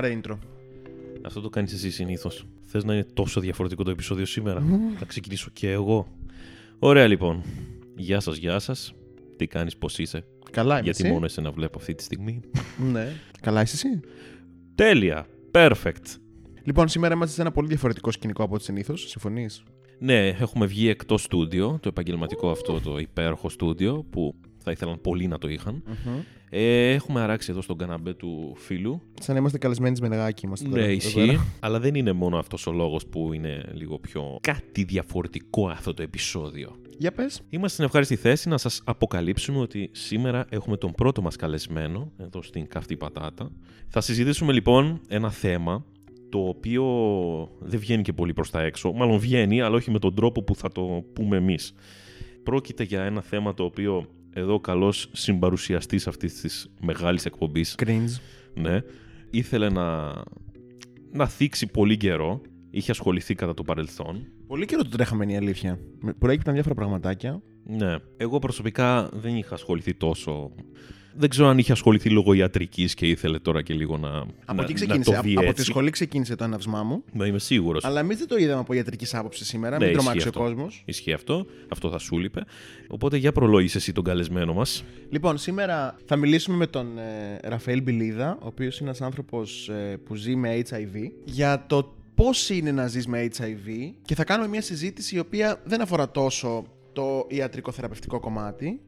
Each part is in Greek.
πάρε intro. Αυτό το κάνεις εσύ συνήθως. Θες να είναι τόσο διαφορετικό το επεισόδιο σήμερα; Να ξεκινήσω και εγώ. Ωραία λοιπόν. Γεια σας, γεια σας. Τι κάνεις, πώς είσαι; Καλά είμαι Γιατί εσύ; μόνο εσένα βλέπω αυτή τη στιγμή. Ναι. Καλά είσαι εσύ; Τέλεια. Perfect. Λοιπόν, σήμερα είμαστε σε ένα πολύ διαφορετικό σκηνικό από ό,τι συνήθως. Συμφωνείς; Ναι, έχουμε βγει εκτός στούντιο, το επαγγελματικό αυτό το υπέροχο στούντιο που θα ήθελαν πολλοί να το είχαν. Ε, έχουμε αράξει εδώ στον καναμπέ του φίλου. Σαν να είμαστε καλεσμένοι με νεγάκι είμαστε. τώρα, Ναι, εδώ ισχύει. πέρα. Αλλά δεν είναι μόνο αυτός ο λόγος που είναι λίγο πιο κάτι διαφορετικό αυτό το επεισόδιο. Για πες. Είμαστε στην ευχάριστη θέση να σας αποκαλύψουμε ότι σήμερα έχουμε τον πρώτο μας καλεσμένο εδώ στην Καυτή Πατάτα. Θα συζητήσουμε λοιπόν ένα θέμα το οποίο δεν βγαίνει και πολύ προς τα έξω. Μάλλον βγαίνει, αλλά όχι με τον τρόπο που θα το πούμε εμείς. Πρόκειται για ένα θέμα το οποίο εδώ ο καλός συμπαρουσιαστής αυτής της μεγάλης εκπομπής Cringe. ναι, ήθελε να, να θίξει πολύ καιρό. Είχε ασχοληθεί κατά το παρελθόν. Πολύ καιρό το τρέχαμε είναι η αλήθεια. Με- Προέκυπταν διάφορα πραγματάκια. Ναι. Εγώ προσωπικά δεν είχα ασχοληθεί τόσο. Δεν ξέρω αν είχε ασχοληθεί λόγω ιατρικής και ήθελε τώρα και λίγο να. Από να, εκεί να ξεκίνησε. το Α- δει από τη έτσι. σχολή ξεκίνησε το έναυσμά μου. Να είμαι σίγουρος. Αλλά εμείς δεν το είδαμε από ιατρικής άποψης σήμερα. Ναι, Μην ισχύει τρομάξει ο αυτό. κόσμος. Ισχύει αυτό. Αυτό θα σου λείπε. Οπότε για προλόγησε εσύ τον καλεσμένο μας. Λοιπόν, σήμερα θα μιλήσουμε με τον ε, Ραφαήλ Μπιλίδα, ο οποίος είναι ένας άνθρωπος ε, που ζει με HIV, για το πώς είναι να ζεις με HIV και θα κάνουμε μια συζήτηση η οποία δεν αφορά τόσο το ιατρικό-θεραπευτικό κομμάτι,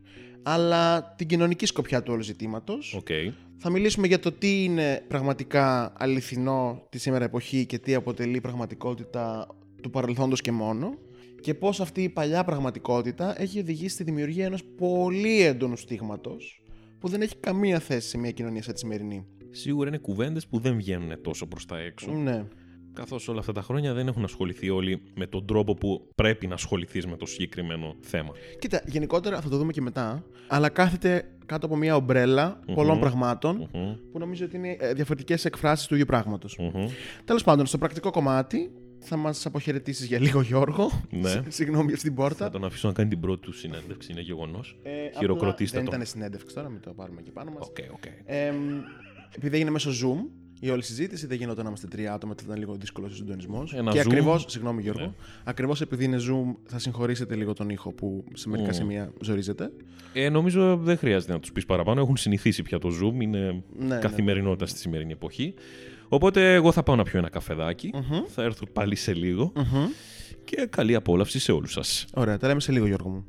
αλλά την κοινωνική σκοπιά του όλου ζητήματος. Οκ. Θα μιλήσουμε για το τι είναι πραγματικά αληθινό τη σήμερα εποχή και τι αποτελεί πραγματικότητα του παρελθόντος και μόνο και πώς αυτή η παλιά πραγματικότητα έχει οδηγήσει στη δημιουργία ενός πολύ έντονου στίγματος που δεν έχει καμία θέση σε μια κοινωνία σαν τη σημερινή. Σίγουρα είναι κουβέντες που δεν βγαίνουν τόσο προς τα έξω. Ναι. Καθώς όλα αυτά τα χρόνια δεν έχουν ασχοληθεί όλοι με τον τρόπο που πρέπει να ασχοληθείς με το συγκεκριμένο θέμα. Κοίτα, γενικότερα θα το δούμε και μετά, αλλά κάθεται κάτω από μια ομπρέλα πολλών πραγμάτων Μμμ, που νομίζω ότι είναι ε, διαφορετικές εκφράσεις του ίδιου πράγματος. μμμ. Τέλος πάντων, στο πρακτικό κομμάτι θα μας αποχαιρετήσεις για λίγο Γιώργο. Ναι. Σ- Συγγνώμη για αυτή την πόρτα. Θα τον αφήσω να κάνει την πρώτη του συνέντευξη, είναι γεγονός. Ε, Χειροκροτήστε απλά το. Δεν ήταν συνέντευξη τώρα, μην το πάρουμε εκεί πάνω μας. OK, OK. Ε, επειδή έγινε μέσω Zoom η όλη συζήτηση, δεν γινόταν να είμαστε τρία άτομα, θα ήταν λίγο δύσκολος ο συντονισμός. Ένα Και Zoom. ακριβώς, συγγνώμη Γιώργο, Ναι. ακριβώς επειδή είναι Zoom, θα συγχωρήσετε λίγο τον ήχο που σε μερικά Μμ. σημεία ζορίζεται. Ε, νομίζω δεν χρειάζεται να τους πεις παραπάνω. Έχουν συνηθίσει πια το Zoom. Είναι Ναι, καθημερινότητα στη σημερινή εποχή. Οπότε εγώ θα πάω να πιω ένα καφεδάκι. Θα έρθω πάλι σε λίγο. Μμμ. Και καλή απόλαυση σε όλους σας. Ωραία, τα λέμε σε λίγο, Γιώργο μου.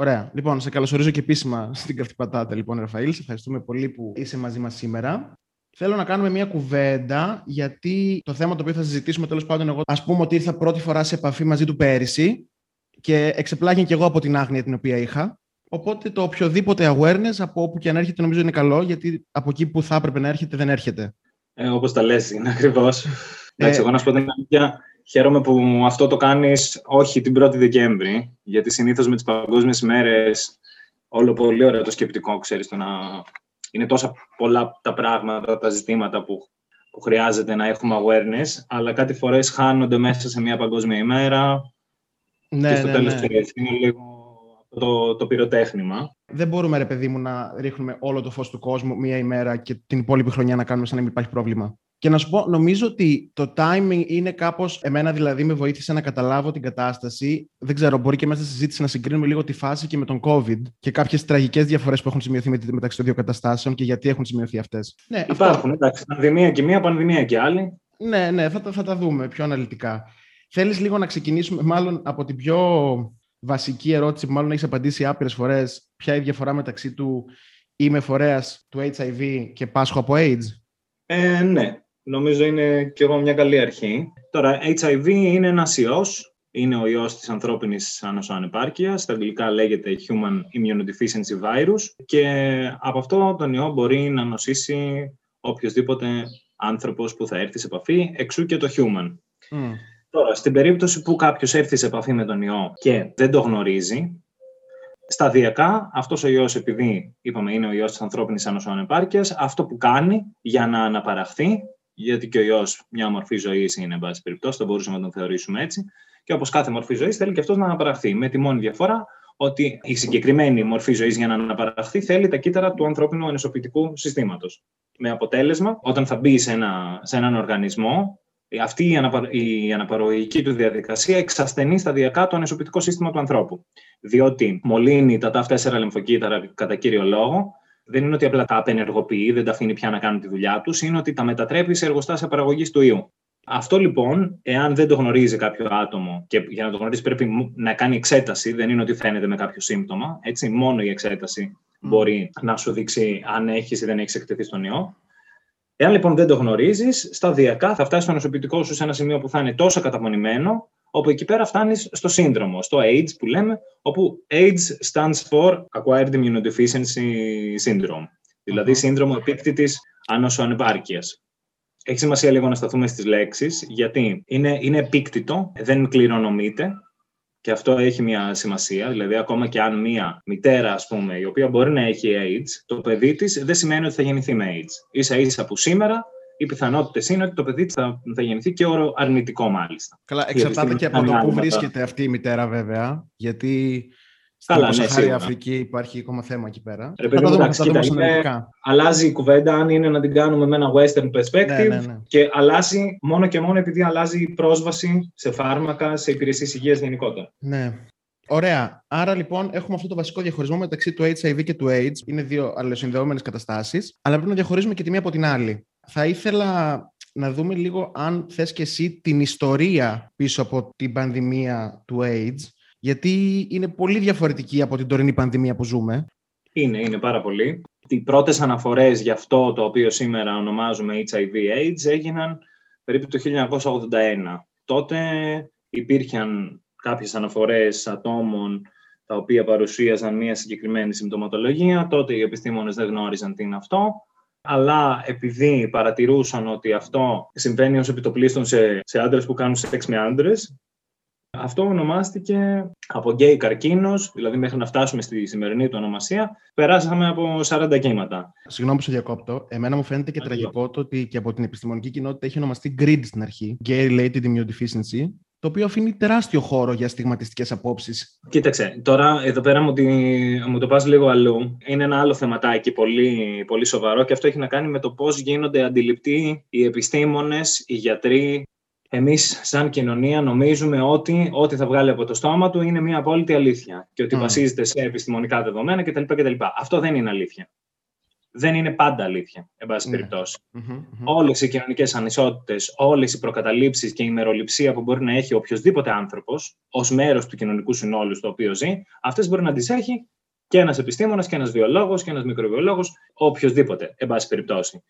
Ωραία. Λοιπόν, σε καλωσορίζω και επίσημα στην καυτή πατάτα, λοιπόν, Ραφαήλ. Σε ευχαριστούμε πολύ που είσαι μαζί μας σήμερα. Θέλω να κάνουμε μια κουβέντα, γιατί το θέμα το οποίο θα συζητήσουμε τέλος πάντων, εγώ ας πούμε ότι ήρθα πρώτη φορά σε επαφή μαζί του πέρυσι και εξεπλάγει και εγώ από την άγνοια την οποία είχα. Οπότε το οποιοδήποτε awareness από όπου και αν έρχεται νομίζω είναι καλό, γιατί από εκεί που θα έπρεπε να έρχεται δεν έρχεται. Ε, όπως τα λες, είναι ακριβώς. Ε, Εντάξει, εγώ να σου πω την αλήθεια, χαίρομαι που αυτό το κάνεις όχι την 1η Δεκέμβρη, γιατί συνήθως με τις παγκόσμιες ημέρες όλο πολύ ωραίο το σκεπτικό, ξέρεις, το να... είναι τόσα πολλά τα πράγματα, τα ζητήματα που, που χρειάζεται να έχουμε awareness, αλλά κάτι φορές χάνονται μέσα σε μια παγκόσμια ημέρα Ναι, και στο ναι, τέλος ναι. ξέρεις, είναι λίγο αυτό το, το πυροτέχνημα. Δεν μπορούμε, ρε παιδί μου, να ρίχνουμε όλο το φως του κόσμου μία ημέρα και την υπόλοιπη χρονιά να κάνουμε σαν να μην υπάρχει πρόβλημα. Και να σου πω, νομίζω ότι το timing είναι κάπως. Εμένα δηλαδή με βοήθησε να καταλάβω την κατάσταση. Δεν ξέρω, μπορεί και μέσα στη συζήτηση να συγκρίνουμε λίγο τη φάση και με τον COVID και κάποιες τραγικές διαφορές που έχουν σημειωθεί με- μεταξύ των δύο καταστάσεων και γιατί έχουν σημειωθεί αυτές. Ναι, αυτό. Υπάρχουν, εντάξει, πανδημία και μία, πανδημία και άλλη. Ναι, ναι, θα, τα- θα τα δούμε πιο αναλυτικά. Θέλεις λίγο να ξεκινήσουμε, μάλλον από την πιο βασική ερώτηση που μάλλον έχεις απαντήσει άπειρες φορές. Ποια είναι η διαφορά μεταξύ του είμαι φορέας του HIV και πάσχω από AIDS. Ε, ναι, νομίζω είναι και εγώ μια καλή αρχή. Τώρα, HIV είναι ένας ιός, είναι ο ιός της ανθρώπινης ανοσοανεπάρκειας, στα αγγλικά λέγεται Human Immunodeficiency Virus και από αυτό τον ιό μπορεί να νοσήσει οποιοδήποτε άνθρωπος που θα έρθει σε επαφή, εξού και το human. Mm. Τώρα, στην περίπτωση που κάποιος έρθει σε επαφή με τον ιό και δεν το γνωρίζει, σταδιακά αυτός ο ιός, επειδή είπαμε είναι ο ιός της ανθρώπινης ανοσοανεπάρκειας, αυτό που κάνει για να αναπαραχθεί, γιατί και ο ιός μια μορφή ζωής είναι, εν πάση περιπτώσει, θα μπορούσαμε να τον θεωρήσουμε έτσι, και όπως κάθε μορφή ζωής θέλει και αυτός να αναπαραχθεί. Με τη μόνη διαφορά ότι η συγκεκριμένη μορφή ζωής για να αναπαραχθεί θέλει τα κύτταρα του ανθρώπινου ενωσοποιητικού συστήματος. Με αποτέλεσμα, όταν θα μπει σε, ένα, σε έναν οργανισμό, αυτή η, αναπα... η αναπαραγωγική του διαδικασία εξασθενεί σταδιακά το ανεσοποιητικό σύστημα του ανθρώπου. Διότι μολύνει τα ταύ4 λεμφοκύτταρα κατά κύριο λόγο, δεν είναι ότι απλά τα απενεργοποιεί, δεν τα αφήνει πια να κάνουν τη δουλειά τους, είναι ότι τα μετατρέπει σε εργοστάσια παραγωγής του ιού. Αυτό λοιπόν, εάν δεν το γνωρίζει κάποιο άτομο και για να το γνωρίζει πρέπει να κάνει εξέταση, δεν είναι ότι φαίνεται με κάποιο σύμπτωμα, έτσι, μόνο η εξέταση μπορεί να σου δείξει αν έχεις ή δεν έχεις εκτεθεί στον ιό. Εάν λοιπόν δεν το γνωρίζεις, σταδιακά θα φτάσεις στο νοσοποιητικό σου σε ένα σημείο που θα είναι τόσο καταπονημένο, όπου εκεί πέρα φτάνεις στο σύνδρομο, στο AIDS που λέμε, όπου AIDS stands for Acquired Immunodeficiency Syndrome, δηλαδή σύνδρομο επίκτητης ανοσοανεπάρκειας. Έχει σημασία λίγο να σταθούμε στις λέξεις, γιατί είναι, είναι επίκτητο, δεν κληρονομείται, και αυτό έχει μια σημασία. Δηλαδή, ακόμα και αν μια μητέρα, ας πούμε, η οποία μπορεί να έχει AIDS, το παιδί της δεν σημαίνει ότι θα γεννηθεί με AIDS. σα ίσα που σήμερα οι πιθανότητες είναι ότι το παιδί θα, θα γεννηθεί και όρο αρνητικό, μάλιστα. Καλά, εξαρτάται και από το πού βρίσκεται αυτή η μητέρα, βέβαια. Γιατί Καλά, στην ναι, Αφρική υπάρχει ακόμα θέμα εκεί πέρα. Ρε, παιδί, εντάξει, κοίτα, είναι, αλλάζει η κουβέντα αν είναι να την κάνουμε με ένα western perspective ναι, ναι, ναι. και αλλάζει μόνο και μόνο επειδή αλλάζει η πρόσβαση σε φάρμακα, σε υπηρεσίες υγείας γενικότερα. Ναι. Ωραία. Άρα λοιπόν έχουμε αυτό το βασικό διαχωρισμό μεταξύ του HIV και του AIDS. Είναι δύο αλληλοσυνδεόμενες καταστάσεις, αλλά πρέπει να διαχωρίζουμε και τη μία από την άλλη. Θα ήθελα να δούμε λίγο αν θες και εσύ την ιστορία πίσω από την πανδημία του AIDS γιατί είναι πολύ διαφορετική από την τωρινή πανδημία που ζούμε. Είναι, είναι πάρα πολύ. Οι πρώτες αναφορές για αυτό το οποίο σήμερα ονομάζουμε HIV-AIDS έγιναν περίπου το 1981. Τότε υπήρχαν κάποιες αναφορές ατόμων τα οποία παρουσίαζαν μια συγκεκριμένη συμπτωματολογία. Τότε οι επιστήμονες δεν γνώριζαν τι είναι αυτό. Αλλά επειδή παρατηρούσαν ότι αυτό συμβαίνει ως επιτοπλίστων σε, σε άντρες που κάνουν σεξ με άντρες, αυτό ονομάστηκε από γκέι καρκίνος, δηλαδή μέχρι να φτάσουμε στη σημερινή του ονομασία, περάσαμε από 40 κύματα. Συγγνώμη που σε διακόπτω. Εμένα μου φαίνεται και τραγικό το ότι και από την επιστημονική κοινότητα έχει ονομαστεί GRID στην αρχή, Gay Related Immunodeficiency, το οποίο αφήνει τεράστιο χώρο για στιγματιστικές απόψεις. Κοίταξε, τώρα εδώ πέρα μου, μου το πας λίγο αλλού. Είναι ένα άλλο θεματάκι πολύ, πολύ σοβαρό και αυτό έχει να κάνει με το πώς γίνονται αντιληπτοί οι επιστήμονες, οι γιατροί, εμείς σαν κοινωνία νομίζουμε ότι ό,τι θα βγάλει από το στόμα του είναι μια απόλυτη αλήθεια και ότι mm. βασίζεται σε επιστημονικά δεδομένα κτλ. κτλ. Αυτό δεν είναι αλήθεια. Δεν είναι πάντα αλήθεια, εν πάση ναι. περιπτώσει. Mm-hmm, Όλες οι κοινωνικές ανισότητες, όλες οι προκαταλήψεις και η μεροληψία που μπορεί να έχει οποιοδήποτε άνθρωπος ως μέρος του κοινωνικού συνόλου στο οποίο ζει, αυτές μπορεί να τις έχει και ένας επιστήμονας και ένας βιολόγος και ένας μικροβιολόγος, οποιοδήποτε, εν πάση περιπτώσει.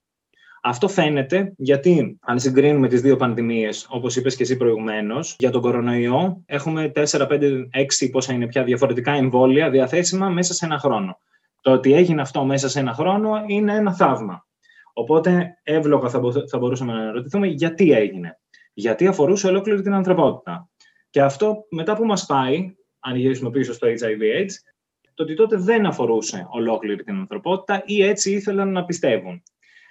Αυτό φαίνεται γιατί, αν συγκρίνουμε τις δύο πανδημίες, όπως είπες και εσύ προηγουμένως, για τον κορονοϊό έχουμε 4, 5, 6 πόσα είναι πια διαφορετικά εμβόλια διαθέσιμα μέσα σε ένα χρόνο. Το ότι έγινε αυτό μέσα σε ένα χρόνο είναι ένα θαύμα. Οπότε εύλογα θα μπορούσαμε να ρωτηθούμε γιατί έγινε. Γιατί αφορούσε ολόκληρη την ανθρωπότητα. Και αυτό μετά που μας πάει, αν γυρίσουμε πίσω στο HIV-AIDS, το ότι τότε δεν αφορούσε ολόκληρη την ανθρωπότητα ή έτσι ήθελαν να πιστεύουν.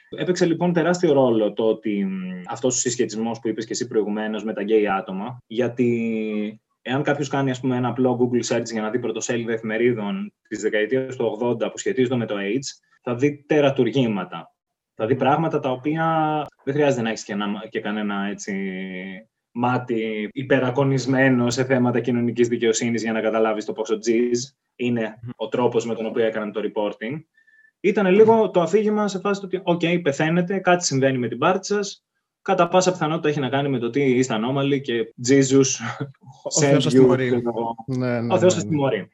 Έπαιξε λοιπόν τεράστιο ρόλο το ότι αυτός ο συσχετισμός που είπες και εσύ προηγουμένως με τα γκέι άτομα, γιατί εάν κάποιος κάνει ας πούμε, ένα απλό Google search για να δει πρωτοσέλιδα εφημερίδων της δεκαετίας του 80 που σχετίζονται με το AIDS, θα δει τερατουργήματα. Θα δει πράγματα τα οποία δεν χρειάζεται να έχεις και, και κανένα έτσι, μάτι υπερακονισμένο σε θέματα κοινωνικής δικαιοσύνης για να καταλάβεις το πόσο τζιζ είναι ο τρόπος με τον οποίο έκαναν το reporting. Ήταν λίγο το αφήγημα σε φάση του ότι, OK, πεθαίνετε, κάτι συμβαίνει με την πάρτι σας. Κατά πάσα πιθανότητα έχει να κάνει με το τι είστε ανώμαλοι και Jesus ο Θεός σας τιμωρεί. Ναι, ναι, ο Θεός σας ναι, ναι. τιμωρεί.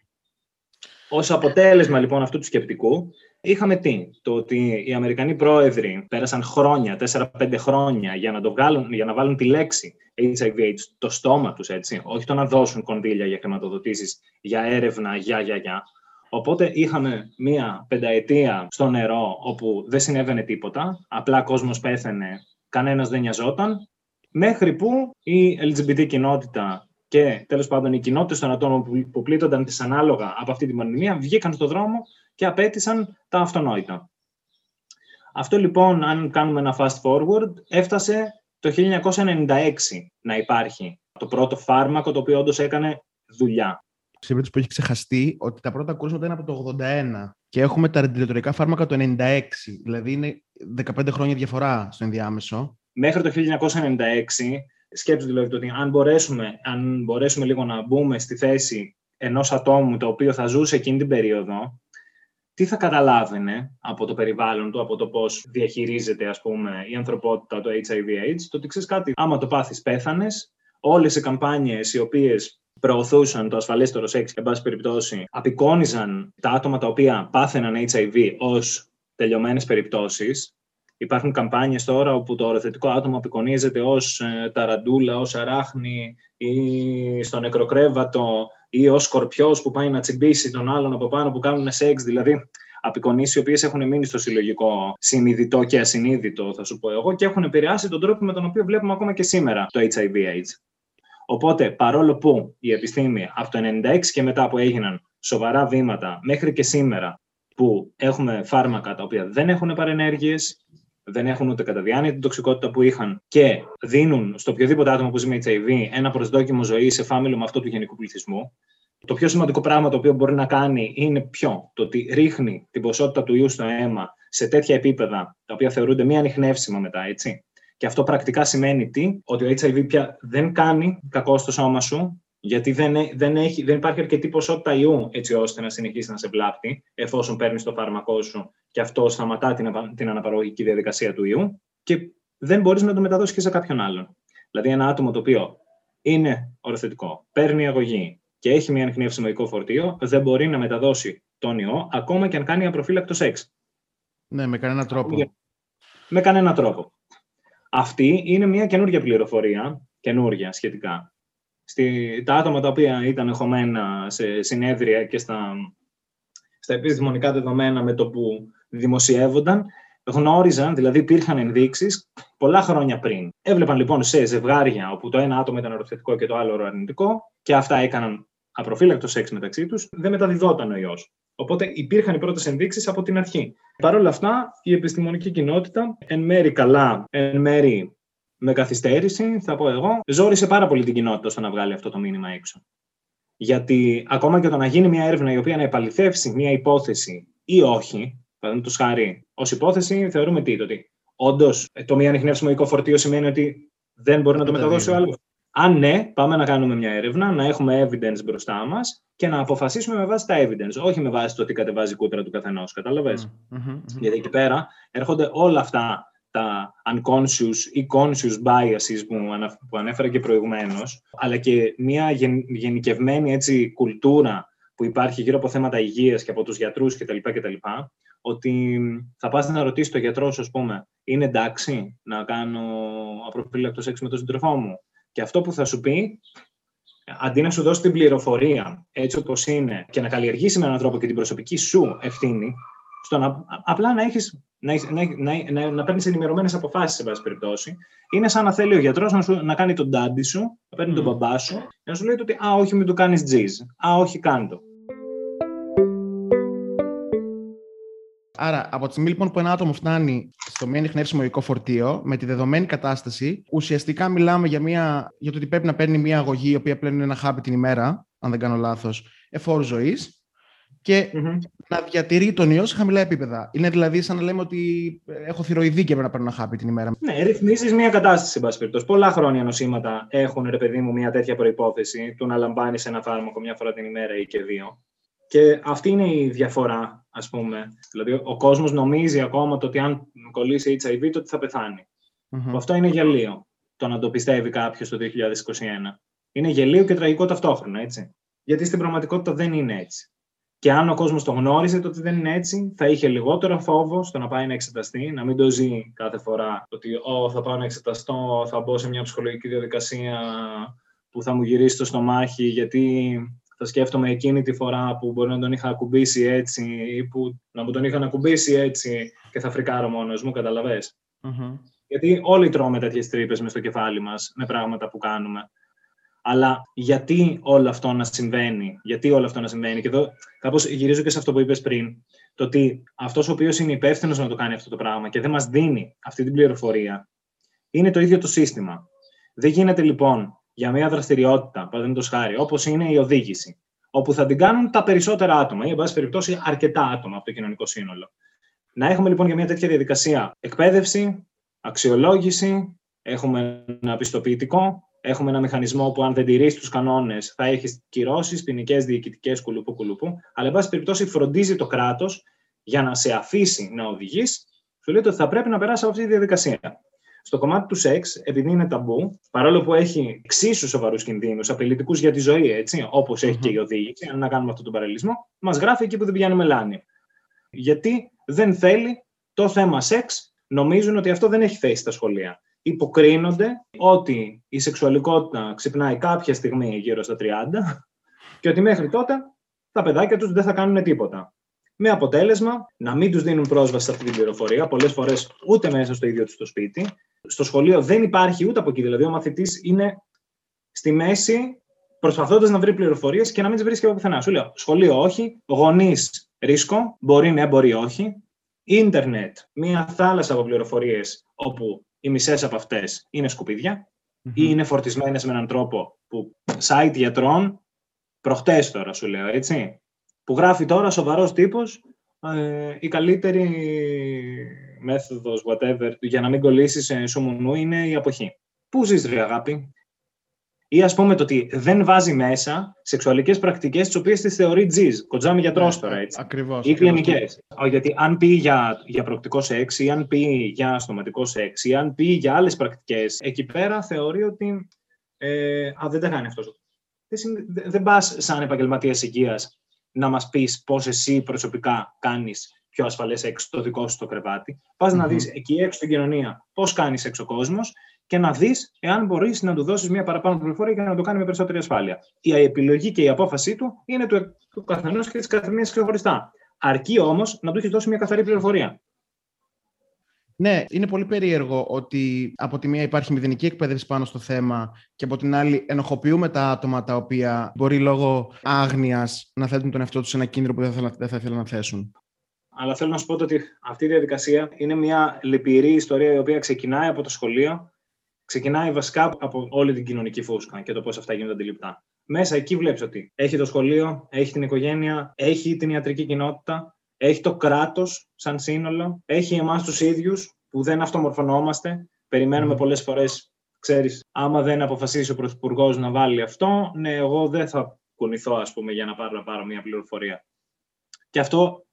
Ως αποτέλεσμα λοιπόν αυτού του σκεπτικού, είχαμε τι, το ότι οι Αμερικανοί πρόεδροι πέρασαν χρόνια, 4-5 χρόνια για να, το βγάλουν, για να βάλουν τη λέξη HIV στο στόμα τους, έτσι, όχι το να δώσουν κονδύλια για χρηματοδοτήσεις, για έρευνα, για, για, για. Οπότε είχαμε μία πενταετία στο νερό όπου δεν συνέβαινε τίποτα, απλά κόσμος πέθαινε, κανένας δεν νοιαζόταν, μέχρι που η LGBT κοινότητα και τέλος πάντων οι κοινότητες των ατόμων που πλήττονταν ανάλογα από αυτή την πανδημία βγήκαν στον δρόμο και απέτησαν τα αυτονόητα. Αυτό λοιπόν, αν κάνουμε ένα fast forward, έφτασε το 1996 να υπάρχει Το πρώτο φάρμακο το οποίο όντως έκανε δουλειά. Σε περίπτωση που έχει ξεχαστεί ότι τα πρώτα κρούσματα είναι από το 81 και έχουμε τα αντιλετορικά φάρμακα το 96. Δηλαδή είναι 15 χρόνια διαφορά στο ενδιάμεσο. Μέχρι το 1996, σκέψου δηλαδή ότι αν μπορέσουμε, αν μπορέσουμε λίγο να μπούμε στη θέση ενός ατόμου το οποίο θα ζούσε εκείνη την περίοδο, τι θα καταλάβαινε από το περιβάλλον του, από το πώς διαχειρίζεται ας πούμε, η ανθρωπότητα το HIV-AIDS, το ότι ξέρεις κάτι, άμα το πάθεις πέθανες, όλες οι καμπάνιες οι οποίες προωθούσαν το ασφαλέστερο σεξ και, εν πάση περιπτώσει, απεικόνιζαν τα άτομα τα οποία πάθαιναν HIV ως τελειωμένες περιπτώσεις. Υπάρχουν καμπάνιες τώρα όπου το οροθετικό άτομο απεικονίζεται ως ε, ταραντούλα, ως αράχνη ή στο νεκροκρέβατο ή ως σκορπιός που πάει να τσιμπήσει τον άλλον από πάνω που κάνουν σεξ, δηλαδή απεικονίσεις οι οποίες έχουν μείνει στο συλλογικό συνειδητό και ασυνείδητο, θα σου πω εγώ, και έχουν επηρεάσει τον τρόπο με τον οποίο βλέπουμε ακόμα και σήμερα το HIV-AIDS. Οπότε, παρόλο που η επιστήμη από το 1996 και μετά που έγιναν σοβαρά βήματα μέχρι και σήμερα που έχουμε φάρμακα τα οποία δεν έχουν παρενέργειες, δεν έχουν ούτε κατά διάνοια την τοξικότητα που είχαν και δίνουν στο οποιοδήποτε άτομο που ζει με HIV ένα προσδόκιμο ζωή σε φάμιλο με αυτό του γενικού πληθυσμού. Το πιο σημαντικό πράγμα το οποίο μπορεί να κάνει είναι ποιο, το ότι ρίχνει την ποσότητα του ιού στο αίμα σε τέτοια επίπεδα, τα οποία θεωρούνται μη ανιχνεύσιμα μετά, έτσι. Και αυτό πρακτικά σημαίνει τι, ότι ο HIV πια δεν κάνει κακό στο σώμα σου, γιατί δεν, δεν, έχει, δεν υπάρχει αρκετή ποσότητα ιού έτσι ώστε να συνεχίσει να σε βλάπτει, εφόσον παίρνεις το φάρμακό σου και αυτό σταματά την, την αναπαραγωγική διαδικασία του ιού και δεν μπορείς να το μεταδώσεις και σε κάποιον άλλον. Δηλαδή, ένα άτομο το οποίο είναι οροθετικό, παίρνει αγωγή και έχει μια ανιχνεύσιμο φορτίο, δεν μπορεί να μεταδώσει τον ιό, ακόμα και αν κάνει απροφύλακτος σεξ. Ναι, με κανένα τρόπο. Με κανένα τρόπο. Αυτή είναι μια καινούργια πληροφορία, καινούργια σχετικά. Στη, τα άτομα τα οποία ήταν εχωμένα σε συνέδρια και στα, στα επιστημονικά δεδομένα με το που δημοσιεύονταν, γνώριζαν, δηλαδή υπήρχαν ενδείξεις πολλά χρόνια πριν. Έβλεπαν λοιπόν σε ζευγάρια όπου το ένα άτομο ήταν οροθετικό και το άλλο αρνητικό και αυτά έκαναν απροφύλακτο σεξ μεταξύ τους, δεν μεταδιδόταν ο ιός. Οπότε υπήρχαν οι πρώτες ενδείξεις από την αρχή. Παρ' όλα αυτά, η επιστημονική κοινότητα, εν μέρη καλά, εν μέρη με καθυστέρηση, θα πω εγώ, ζόρισε πάρα πολύ την κοινότητα στο να βγάλει αυτό το μήνυμα έξω. Γιατί ακόμα και το να γίνει μια έρευνα η οποία να επαληθεύσει μια υπόθεση ή όχι, παραδείγματος χάρη, ως υπόθεση, θεωρούμε τι, το ότι όντως το μη ανιχνεύσιμο φορτίο σημαίνει ότι δεν μπορεί να το μεταδώσει ο άλλος. Αν ναι, πάμε να κάνουμε μια έρευνα, να έχουμε evidence μπροστά μας και να αποφασίσουμε με βάση τα evidence, όχι με βάση το τι κατεβάζει η κούτρα του καθενός. Κατάλαβες; Γιατί εκεί πέρα έρχονται όλα αυτά τα unconscious ή conscious biases που ανέφερα και προηγουμένως, αλλά και μια γενικευμένη έτσι, κουλτούρα που υπάρχει γύρω από θέματα υγείας και από τους γιατρούς κτλ. κτλ ότι θα πας να ρωτήσεις το γιατρό σου, ας πούμε, είναι εντάξει να κάνω απροφύλακτος σεξ με τον σύντροφό μου; Και αυτό που θα σου πει, αντί να σου δώσει την πληροφορία έτσι όπως είναι και να καλλιεργήσει με έναν τρόπο και την προσωπική σου ευθύνη, στο να, απλά να έχεις να, να, να, να παίρνεις ενημερωμένες αποφάσεις, σε βάση περιπτώσει. Είναι σαν να θέλει ο γιατρός να, να κάνει τον τάντι σου, να παίρνει mm. τον μπαμπά σου, και να σου λέει ότι Α, όχι, μην το κάνεις τζιζ. Α, όχι, κάντο. Άρα, από τη στιγμή λοιπόν που ένα άτομο φτάνει στο μη ανιχνεύσιμο οικό φορτίο, με τη δεδομένη κατάσταση, ουσιαστικά μιλάμε για, μια, για το ότι πρέπει να παίρνει μια αγωγή, η οποία πλέον είναι ένα χάπι την ημέρα, αν δεν κάνω λάθος, εφόρου ζωής, και mm-hmm. να διατηρεί τον ιό σε χαμηλά επίπεδα. Είναι δηλαδή σαν να λέμε ότι έχω θηροειδή και πρέπει να παίρνω ένα χάπι την ημέρα. Ναι, ρυθμίζει μια κατάσταση, εν πάση περιπτώσει. Πολλά χρόνια νοσήματα έχουν, ρε παιδί μου, μια τέτοια προπόθεση του να λαμβάνει ένα φάρμακο μια φορά την ημέρα ή και δύο. Και αυτή είναι η διαφορά, ας πούμε. Δηλαδή, ο κόσμος νομίζει ακόμα το ότι αν κολλήσει HIV, τότε θα πεθάνει. Mm-hmm. Αυτό είναι γελίο, το να το πιστεύει κάποιος το 2021. Είναι γελίο και τραγικό ταυτόχρονα, έτσι. Γιατί στην πραγματικότητα δεν είναι έτσι. Και αν ο κόσμος το γνώριζε το ότι δεν είναι έτσι, θα είχε λιγότερο φόβο στο να πάει να εξεταστεί, να μην το ζει κάθε φορά ότι oh, θα πάω να εξεταστώ, θα μπω σε μια ψυχολογική διαδικασία που θα μου γυρίσει το στομάχι, γιατί θα σκέφτομαι εκείνη τη φορά που μπορεί να τον είχα ακουμπήσει έτσι ή που να μου τον είχαν ακουμπήσει έτσι και θα φρικάρω μόνος μου, καταλαβες. Mm-hmm. Γιατί όλοι τρώμε τέτοιες τρύπες μες στο κεφάλι μας, με πράγματα που κάνουμε. Αλλά γιατί όλο αυτό να συμβαίνει, γιατί όλο αυτό να συμβαίνει; Και εδώ κάπως γυρίζω και σε αυτό που είπες πριν. Το ότι αυτός ο οποίος είναι υπεύθυνος να το κάνει αυτό το πράγμα και δεν μας δίνει αυτή την πληροφορία, είναι το ίδιο το σύστημα. Δεν γίνεται λοιπόν για μια δραστηριότητα, παραδείγματος χάρη, όπως είναι η οδήγηση, όπου θα την κάνουν τα περισσότερα άτομα ή, εν πάση περιπτώσει, αρκετά άτομα από το κοινωνικό σύνολο. Να έχουμε λοιπόν για μια τέτοια διαδικασία εκπαίδευση, αξιολόγηση, έχουμε ένα πιστοποιητικό, έχουμε ένα μηχανισμό που αν δεν τηρεί τους κανόνες θα έχει κυρώσεις, ποινικές, διοικητικές, κουλουπού, κουλουπού. Αλλά, εν πάση περιπτώσει, φροντίζει το κράτος για να σε αφήσει να οδηγείς, σου λέει ότι θα πρέπει να περάσει από αυτή τη διαδικασία. Στο κομμάτι του σεξ, επειδή είναι ταμπού, παρόλο που έχει εξίσου σοβαρούς κινδύνους, απειλητικούς για τη ζωή, έτσι, όπως έχει και η οδήγηση, αν να κάνουμε αυτόν τον παραλληλισμό, μας γράφει εκεί που δεν πηγαίνει μελάνη. Γιατί δεν θέλει το θέμα σεξ, νομίζουν ότι αυτό δεν έχει θέση στα σχολεία. Υποκρίνονται ότι η σεξουαλικότητα ξυπνάει κάποια στιγμή γύρω στα 30 και ότι μέχρι τότε τα παιδάκια τους δεν θα κάνουν τίποτα. Με αποτέλεσμα να μην τους δίνουν πρόσβαση σε αυτή την πληροφορία, πολλές φορές ούτε μέσα στο ίδιο τους το σπίτι. Στο σχολείο δεν υπάρχει ούτε από εκεί. Δηλαδή, ο μαθητής είναι στη μέση προσπαθώντας να βρει πληροφορίες και να μην τις βρίσκει από πουθενά. Σου λέω: Σχολείο όχι, γονείς ρίσκο, μπορεί ναι, μπορεί όχι. Ίντερνετ, μία θάλασσα από πληροφορίες όπου οι μισές από αυτές είναι σκουπίδια ή είναι φορτισμένες με έναν τρόπο που site γιατρών, προχτές τώρα σου λέω έτσι, που γράφει τώρα σοβαρός τύπος ε, η καλύτερη μέθοδος, whatever, για να μην κολλήσεις σε σουμουνού είναι η αποχή. Πού ζεις ρε αγάπη; Ή ας πούμε το ότι δεν βάζει μέσα σεξουαλικές πρακτικές τις οποίες τις θεωρεί τζιζ. Κοντζάμι γιατρός ναι, τώρα, έτσι. Ακριβώς. Ή κλινικές. Γιατί αν πει για, για προκτικός σεξ ή αν πει για στοματικός σεξ ή αν πει για άλλες πρακτικές, εκεί πέρα θεωρεί ότι ε, α, δεν τα κάνει αυτός. Δεν, δεν πας σαν επαγγελματίας υγείας να μας πεις πώς εσύ προσωπικά κάνεις πιο ασφαλές έξω το δικό σου το κρεβάτι. Πας να δεις εκεί έξω στην κοινωνία πώς κάνεις έξω ο κόσμος και να δεις εάν μπορείς να του δώσεις μια παραπάνω πληροφορία για να το κάνει με περισσότερη ασφάλεια. Η επιλογή και η απόφασή του είναι του, του καθενός και της καθεμίας ξεχωριστά. Αρκεί όμως να του έχεις δώσει μια καθαρή πληροφορία. Ναι, είναι πολύ περίεργο ότι από τη μία υπάρχει μηδενική εκπαίδευση πάνω στο θέμα και από την άλλη ενοχοποιούμε τα άτομα τα οποία μπορεί λόγω άγνοιας να θέτουν τον εαυτό τους σε ένα κίνδυνο που δεν θα, ήθελαν να θέσουν. Αλλά θέλω να σου πω ότι αυτή η διαδικασία είναι μια λυπηρή ιστορία η οποία ξεκινάει από το σχολείο, ξεκινάει βασικά από όλη την κοινωνική φούσκα και το πώς αυτά γίνονται αντιληπτά. Μέσα εκεί βλέπεις ότι έχει το σχολείο, έχει την οικογένεια, έχει την ιατρική κοινότητα έχει το κράτος σαν σύνολο, έχει εμάς τους ίδιους που δεν αυτομορφωνόμαστε. Περιμένουμε πολλές φορές, ξέρεις, άμα δεν αποφασίσει ο Πρωθυπουργός να βάλει αυτό, ναι, εγώ δεν θα κουνηθώ, ας πούμε, για να πάρω, να πάρω μια πληροφορία. Και αυτό,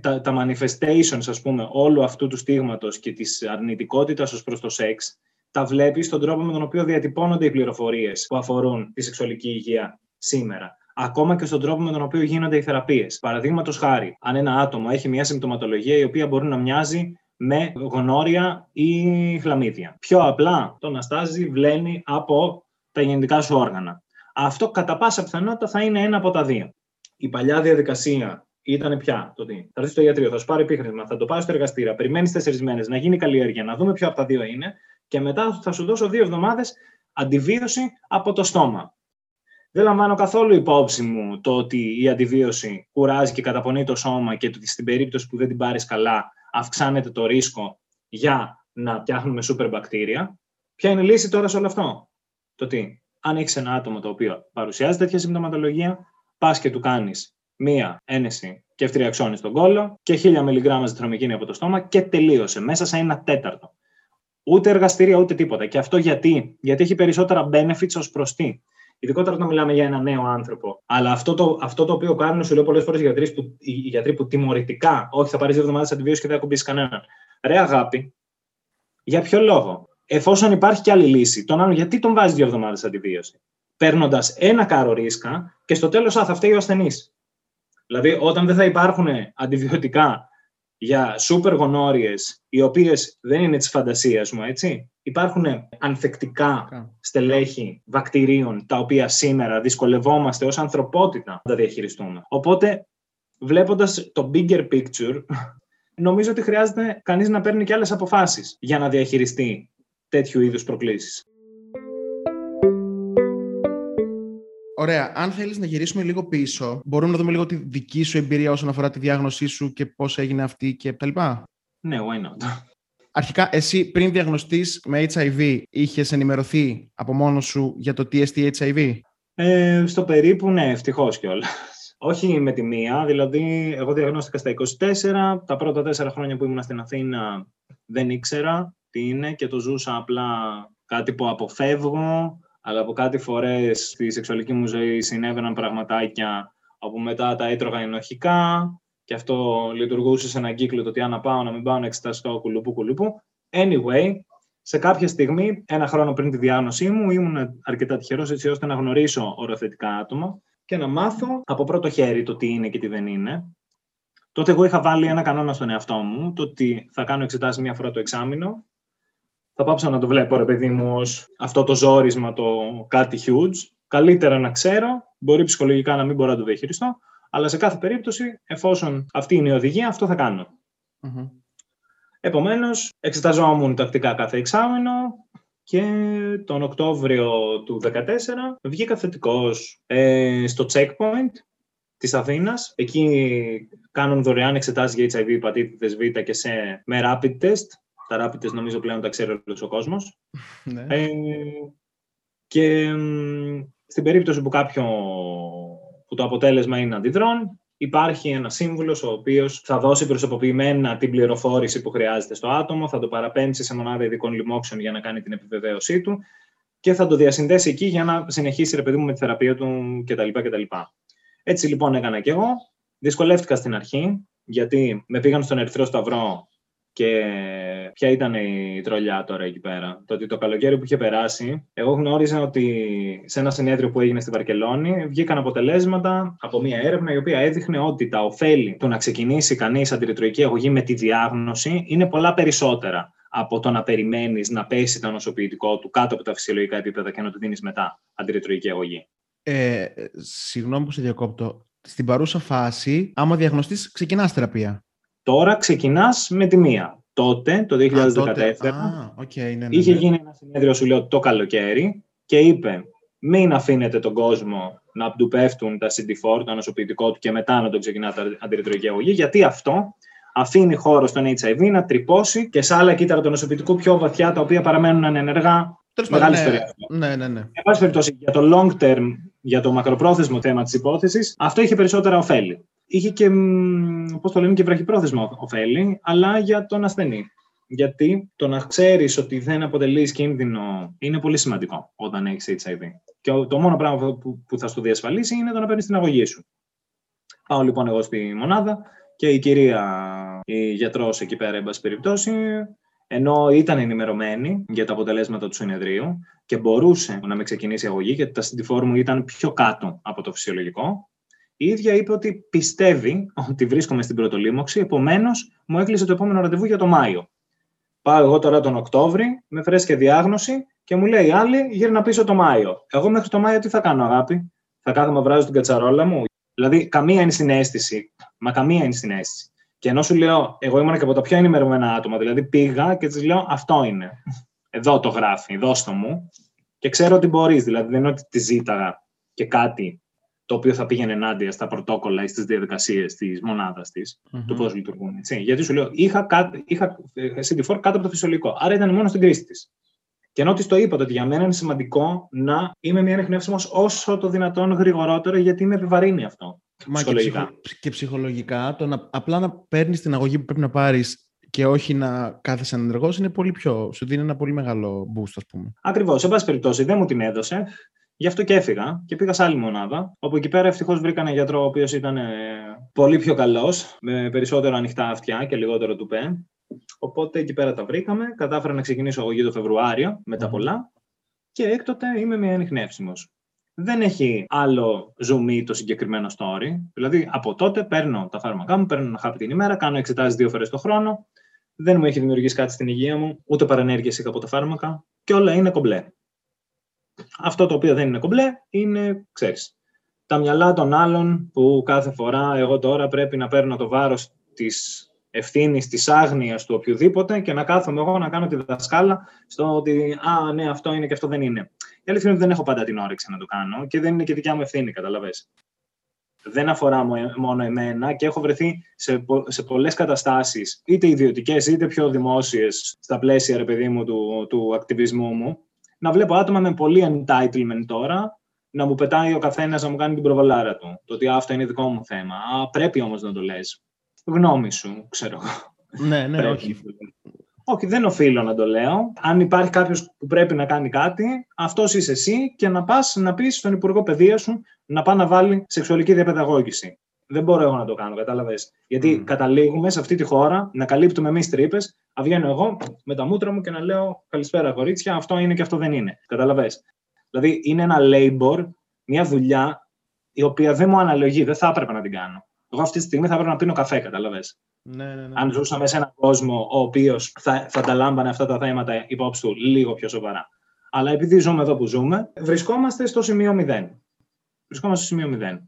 τα, τα manifestations, ας πούμε, όλου αυτού του στίγματος και της αρνητικότητας ως προς το σεξ, τα βλέπεις στον τρόπο με τον οποίο διατυπώνονται οι πληροφορίες που αφορούν τη σεξουαλική υγεία σήμερα ακόμα και στον τρόπο με τον οποίο γίνονται οι θεραπείες. Παραδείγματος χάρη, αν ένα άτομο έχει μια συμπτωματολογία η οποία μπορεί να μοιάζει με γονόρια ή χλαμίδια. Πιο απλά το στάζει βλένει από τα γεννητικά σου όργανα. Αυτό κατά πάσα πιθανότητα θα είναι ένα από τα δύο. Η παλιά διαδικασία ήταν πια το τι. Θα έρθει στο ιατρείο, θα σου πάρει επίχρησμα, θα το πάει στο εργαστήριο, περιμένεις τέσσερις μέρες να γίνει καλλιέργεια, να δούμε ποιο από τα δύο είναι και μετά θα σου δώσω δύο εβδομάδες αντιβίωση από το στόμα. Δεν λαμβάνω καθόλου υπόψη μου το ότι η αντιβίωση κουράζει και καταπονεί το σώμα και ότι στην περίπτωση που δεν την πάρεις καλά αυξάνεται το ρίσκο για να φτιάχνουμε σούπερ μπακτήρια. Ποια είναι η λύση τώρα σε όλο αυτό; Το τι, αν έχεις ένα άτομο το οποίο παρουσιάζει τέτοια συμπτωματολογία, πας και του κάνεις μία ένεση και ευτριαξώνεις στον κόλο και χίλια μιλιγκράμμας ζητρομικίνη από το στόμα και τελείωσε μέσα σε ένα τέταρτο. Ούτε εργαστήρια ούτε τίποτα. Και αυτό γιατί, γιατί έχει περισσότερα benefits ως προς τι; Ειδικότερα όταν μιλάμε για ένα νέο άνθρωπο. Αλλά αυτό το, αυτό το οποίο κάνουν, σου λέω πολλές φορές οι γιατροί που, οι γιατροί που τιμωρητικά, όχι θα πάρεις δύο εβδομάδες αντιβίωση και δεν θα κουμπίσεις κανέναν. Ρε αγάπη, για ποιο λόγο; Εφόσον υπάρχει και άλλη λύση, τον άλλον γιατί τον βάζεις δύο εβδομάδες αντιβίωση; Παίρνοντας ένα κάρο ρίσκα και στο τέλος θα φταίει ο ασθενής. Δηλαδή, όταν δεν θα υπάρχουν αντιβιωτικά για σούπερ γονόριες, οι οποίες δεν είναι της φαντασίας μου, έτσι. Υπάρχουν ανθεκτικά στελέχη βακτηρίων, τα οποία σήμερα δυσκολευόμαστε ως ανθρωπότητα να τα διαχειριστούμε. Οπότε, βλέποντας το bigger picture, νομίζω ότι χρειάζεται κανείς να παίρνει και άλλες αποφάσεις για να διαχειριστεί τέτοιου είδους προκλήσεις. Ωραία. Αν θέλεις να γυρίσουμε λίγο πίσω, μπορούμε να δούμε λίγο τη δική σου εμπειρία όσον αφορά τη διάγνωσή σου και πώς έγινε αυτή και τα λοιπά; Ναι, why not; Αρχικά, εσύ πριν διαγνωστείς με HIV, είχες ενημερωθεί από μόνος σου για το TST HIV. Ε, στο περίπου, ναι, ευτυχώς κιόλας. Όχι με τη μία, δηλαδή εγώ διαγνώστηκα στα 24, τα πρώτα τέσσερα χρόνια που ήμουν στην Αθήνα δεν ήξερα τι είναι και το ζούσα απλά κάτι που αποφεύγω, αλλά από κάτι φορές στη σεξουαλική μου ζωή συνέβαιναν πραγματάκια όπου μετά τα έτρωγα ενοχικά και αυτό λειτουργούσε σε έναν κύκλο το τι αν να πάω, να μην πάω, να εξεταστώ, κουλουπού, κουλουπού. Anyway, σε κάποια στιγμή, ένα χρόνο πριν τη διάγνωσή μου, ήμουν αρκετά τυχερός έτσι ώστε να γνωρίσω οροθετικά άτομα και να μάθω από πρώτο χέρι το τι είναι και τι δεν είναι. Τότε εγώ είχα βάλει ένα κανόνα στον εαυτό μου, το ότι θα κάνω εξετάσεις μία φορά το εξάμεινο. Θα πάψω να το βλέπω, ρε παιδί μου, ως αυτό το ζόρισμα, το κάτι huge. Καλύτερα να ξέρω, μπορεί ψυχολογικά να μην μπορώ να το διαχειριστώ, αλλά σε κάθε περίπτωση, εφόσον αυτή είναι η οδηγία, αυτό θα κάνω. Mm-hmm. Επομένως, εξεταζόμουν τακτικά κάθε εξάμεινο και τον Οκτώβριο του 2014 βγήκα θετικός ε, στο checkpoint της Αθήνας. Εκεί κάνουν δωρεάν εξετάσεις για HIV, υπατήτητες Β και σε, με rapid test. Τα rapid test νομίζω πλέον τα ξέρει όλος ο κόσμος. Ναι. ε, και στην περίπτωση που κάποιο που το αποτέλεσμα είναι αντιδρών, υπάρχει ένα σύμβουλος ο οποίος θα δώσει προσωποποιημένα την πληροφόρηση που χρειάζεται στο άτομο, θα το παραπέμψει σε μονάδα ειδικών λοιμόξεων για να κάνει την επιβεβαίωσή του και θα το διασυνδέσει εκεί για να συνεχίσει ρε παιδί μου με τη θεραπεία του κτλ. κτλ. Έτσι λοιπόν έκανα και εγώ. Δυσκολεύτηκα στην αρχή, γιατί με πήγαν στον Ερυθρό Σταυρό και ποια ήταν η τρολιά τώρα εκεί πέρα. Το ότι το καλοκαίρι που είχε περάσει, εγώ γνώριζα ότι σε ένα συνέδριο που έγινε στη Βαρκελόνη βγήκαν αποτελέσματα από μια έρευνα η οποία έδειχνε ότι τα ωφέλη του να ξεκινήσει κανείς αντιρρητροϊκή αγωγή με τη διάγνωση είναι πολλά περισσότερα από το να περιμένεις να πέσει το νοσοποιητικό του κάτω από τα φυσιολογικά επίπεδα και να του δίνεις μετά αντιρρητροϊκή αγωγή. Ε, συγγνώμη που σε διακόπτω. Στην παρούσα φάση, άμα διαγνωστείς, ξεκινάς θεραπεία. Τώρα ξεκινάς με τη μία. Τότε, το 2014, okay, ναι, ναι, είχε ναι. γίνει ένα συνέδριο, σου λέω, το καλοκαίρι και είπε μην αφήνετε τον κόσμο να του πέφτουν τα CD4, το ανοσοποιητικό του και μετά να τον ξεκινάτε αντιρρητροϊκή αγωγή, γιατί αυτό αφήνει χώρο στον HIV να τρυπώσει και σε άλλα κύτταρα του νοσοποιητικού πιο βαθιά, τα οποία παραμένουν ανενεργά. Μεγάλη ναι, ιστορία. Ναι, ναι, ναι. Εν πάση περιπτώσει, για το long term, για το μακροπρόθεσμο θέμα της υπόθεσης, αυτό είχε περισσότερα ωφέλη είχε και, πώς το λένε, και βραχυπρόθεσμα ωφέλη, αλλά για τον ασθενή. Γιατί το να ξέρεις ότι δεν αποτελείς κίνδυνο είναι πολύ σημαντικό όταν έχεις HIV. Και το μόνο πράγμα που θα σου διασφαλίσει είναι το να παίρνεις την αγωγή σου. Πάω λοιπόν εγώ στη μονάδα και η κυρία, η γιατρός εκεί πέρα, εν πάση περιπτώσει, ενώ ήταν ενημερωμένη για τα αποτελέσματα του συνεδρίου και μπορούσε να με ξεκινήσει η αγωγή, γιατί τα συντηφόρ μου ήταν πιο κάτω από το φυσιολογικό, η ίδια είπε ότι πιστεύει ότι βρίσκομαι στην πρωτολίμωξη, επομένως μου έκλεισε το επόμενο ραντεβού για το Μάιο. Πάω εγώ τώρα τον Οκτώβρη, με φρέσκια διάγνωση και μου λέει η άλλη γύρνα πίσω το Μάιο. Εγώ μέχρι το Μάιο τι θα κάνω, αγάπη; Θα κάθομαι βράζω την κατσαρόλα μου; Δηλαδή, καμία είναι συνέστηση. Μα καμία είναι συνέστηση. Και ενώ σου λέω, εγώ ήμουν και από τα πιο ενημερωμένα άτομα. Δηλαδή, πήγα και της λέω, Αυτό είναι. Εδώ το γράφει, δώστο μου. Και ξέρω ότι μπορείς. Δηλαδή, δεν είναι ότι τη ζήταγα και κάτι το οποίο θα πήγαινε ενάντια στα πρωτόκολλα ή στις διαδικασίες της μονάδας της, mm-hmm. του πώς λειτουργούν. Έτσι. Γιατί σου λέω, είχα, κά, είχα CD4 κάτω από το φυσιολογικό. Άρα ήταν μόνο στην κρίση της. Και ενώ της το είπα ότι για μένα είναι σημαντικό να είμαι μια ανεχνεύσιμο όσο το δυνατόν γρηγορότερο, γιατί με επιβαρύνει αυτό. Μα ψυχολογικά. Και, ψυχο, και ψυχολογικά, το να, απλά να παίρνεις την αγωγή που πρέπει να πάρεις και όχι να κάθεσαι ανενεργός είναι πολύ πιο. σου δίνει ένα πολύ μεγάλο boost, ας πούμε. Ακριβώς. Σε πάση περιπτώσει, δεν μου την έδωσε. Γι' αυτό και έφυγα και πήγα σε άλλη μονάδα, όπου εκεί πέρα ευτυχώς βρήκα έναν γιατρό ο οποίος ήταν ε, πολύ πιο καλός, με περισσότερο ανοιχτά αυτιά και λιγότερο του πέ. Οπότε εκεί πέρα τα βρήκαμε. Κατάφερα να ξεκινήσω αγωγή το Φεβρουάριο με τα πολλά και έκτοτε είμαι με ανιχνεύσιμος. Δεν έχει άλλο zoom το συγκεκριμένο story. Δηλαδή, από τότε παίρνω τα φάρμακά μου, παίρνω ένα χάπι την ημέρα, κάνω εξετάσεις δύο φορές το χρόνο. Δεν μου έχει δημιουργήσει κάτι στην υγεία μου, ούτε παρενέργειε είχα από τα φάρμακα και όλα είναι κομπλέ. Αυτό το οποίο δεν είναι κομπλέ είναι, ξέρεις, τα μυαλά των άλλων που κάθε φορά εγώ τώρα πρέπει να παίρνω το βάρος της ευθύνης της άγνοιας του οποιοδήποτε και να κάθομαι εγώ να κάνω τη δασκάλα στο ότι Α, ναι, αυτό είναι και αυτό δεν είναι. Η αλήθεια είναι ότι δεν έχω πάντα την όρεξη να το κάνω και δεν είναι και δικιά μου ευθύνη, καταλαβες. δεν αφορά μόνο εμένα και έχω βρεθεί σε, σε πολλές καταστάσεις, είτε ιδιωτικές είτε πιο δημόσιες, στα πλαίσια, ρε παιδί μου, του, του ακτιβισμού μου, να βλέπω άτομα με πολύ entitlement τώρα, να μου πετάει ο καθένας να μου κάνει την προβολάρα του. Το ότι αυτό είναι δικό μου θέμα. Α, πρέπει όμως να το λες. Γνώμη σου, ξέρω εγώ. Ναι, ναι, όχι. Όχι, δεν οφείλω να το λέω. Αν υπάρχει κάποιος που πρέπει να κάνει κάτι, αυτός είσαι εσύ και να πας να πεις στον Υπουργό Παιδείας σου να πάει να βάλει σεξουαλική διαπαιδαγώγηση. Δεν μπορώ εγώ να το κάνω, κατάλαβες. Γιατί mm. καταλήγουμε σε αυτή τη χώρα να καλύπτουμε εμείς τρύπες, να βγαίνω εγώ με τα μούτρα μου και να λέω Καλησπέρα, κορίτσια, αυτό είναι και αυτό δεν είναι. Κατάλαβε. Δηλαδή είναι ένα labor, μια δουλειά η οποία δεν μου αναλογεί, δεν θα έπρεπε να την κάνω. Εγώ αυτή τη στιγμή θα έπρεπε να πίνω καφέ, κατάλαβες. Ναι, ναι, ναι. Αν ζούσαμε σε έναν κόσμο ο οποίος θα, θα τα λάμπανε αυτά τα θέματα υπόψη του λίγο πιο σοβαρά. Αλλά επειδή ζούμε εδώ που ζούμε, βρισκόμαστε στο σημείο 0. Βρισκόμαστε στο σημείο 0.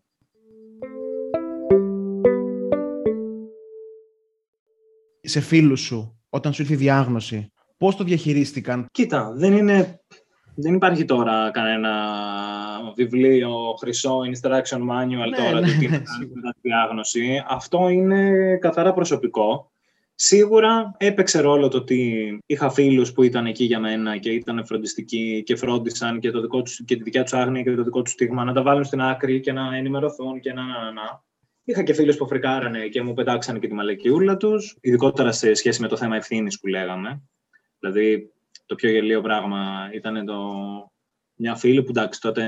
Σε φίλους σου, όταν σου ήρθε η διάγνωση, πώς το διαχειρίστηκαν; Κοίτα, δεν είναι δεν υπάρχει τώρα κανένα βιβλίο χρυσό instruction manual ναι, τώρα ναι, τι ναι, διάγνωση. Αυτό είναι καθαρά προσωπικό. Σίγουρα έπαιξε ρόλο το ότι είχα φίλους που ήταν εκεί για μένα και ήταν φροντιστικοί και φρόντισαν και, το δικό τους, και τη δικιά τους άγνοια και το δικό τους στίγμα να τα βάλουν στην άκρη και να ενημερωθούν και να, να, να. Είχα και φίλους που φρικάρανε και μου πετάξανε και τη μαλακιούλα τους, ειδικότερα σε σχέση με το θέμα ευθύνης που λέγαμε. Δηλαδή, το πιο γελίο πράγμα ήταν το... μια φίλη που εντάξει τότε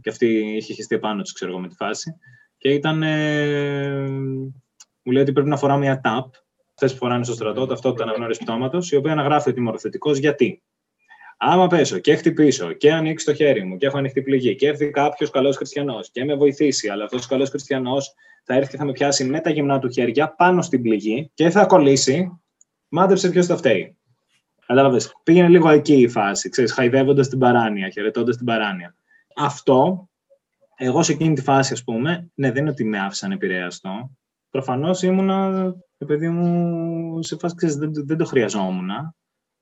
και αυτή είχε χεστεί πάνω της, ξέρω εγώ, με τη φάση. Και ήταν. Ε, μου λέει ότι πρέπει να φοράω μια τάπ, αυτέ που φοράνε στο στρατό, ταυτότητα αναγνώρισης πτώματος, η οποία αναγράφει ότι είμαι ορθωτικό. Γιατί; Άμα πέσω και χτυπήσω και ανοίξει το χέρι μου και έχω ανοιχτή πληγή και έρθει κάποιος καλός χριστιανός και με βοηθήσει, αλλά αυτός ο καλός χριστιανός θα έρθει και θα με πιάσει με τα γυμνά του χέρια πάνω στην πληγή και θα κολλήσει, μάντεψε ποιος θα φταίει. Κατάλαβες. Πήγαινε λίγο εκεί η φάση, ξέρεις, χαϊδεύοντας την παράνοια, χαιρετώντας την παράνοια. Αυτό, εγώ σε εκείνη τη φάση, ας πούμε, ναι, δεν είναι ότι με άφησαν επηρεαστό. Προφανώς ήμουνα, παιδί μου, σε φάση, ξέρεις, δεν, δεν το χρειαζόμουν.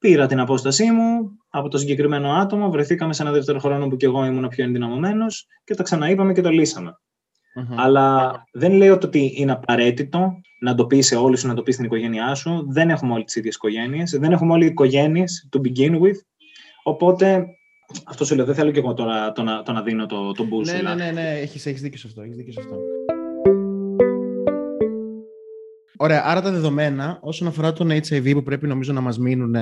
Πήρα την απόστασή μου από το συγκεκριμένο άτομο, βρεθήκαμε σε ένα δεύτερο χρόνο που κι εγώ ήμουν πιο ενδυναμωμένος και τα ξαναείπαμε και το λύσαμε. Mm-hmm. Αλλά δεν λέω ότι είναι απαραίτητο να το πεις σε όλους σου, να το πεις στην οικογένειά σου. Δεν έχουμε όλες τις ίδιες οικογένειες. Δεν έχουμε όλοι οι οικογένειες to begin with. Οπότε αυτό σου λέω, δεν θέλω και εγώ τώρα το, να, το να δίνω το, το boost. Ναι, ναι, ναι, ναι, έχεις, έχεις δίκιο σε αυτό. Έχεις δίκιο σε αυτό. Ωραία, άρα τα δεδομένα όσον αφορά τον HIV που πρέπει νομίζω να μας μείνουν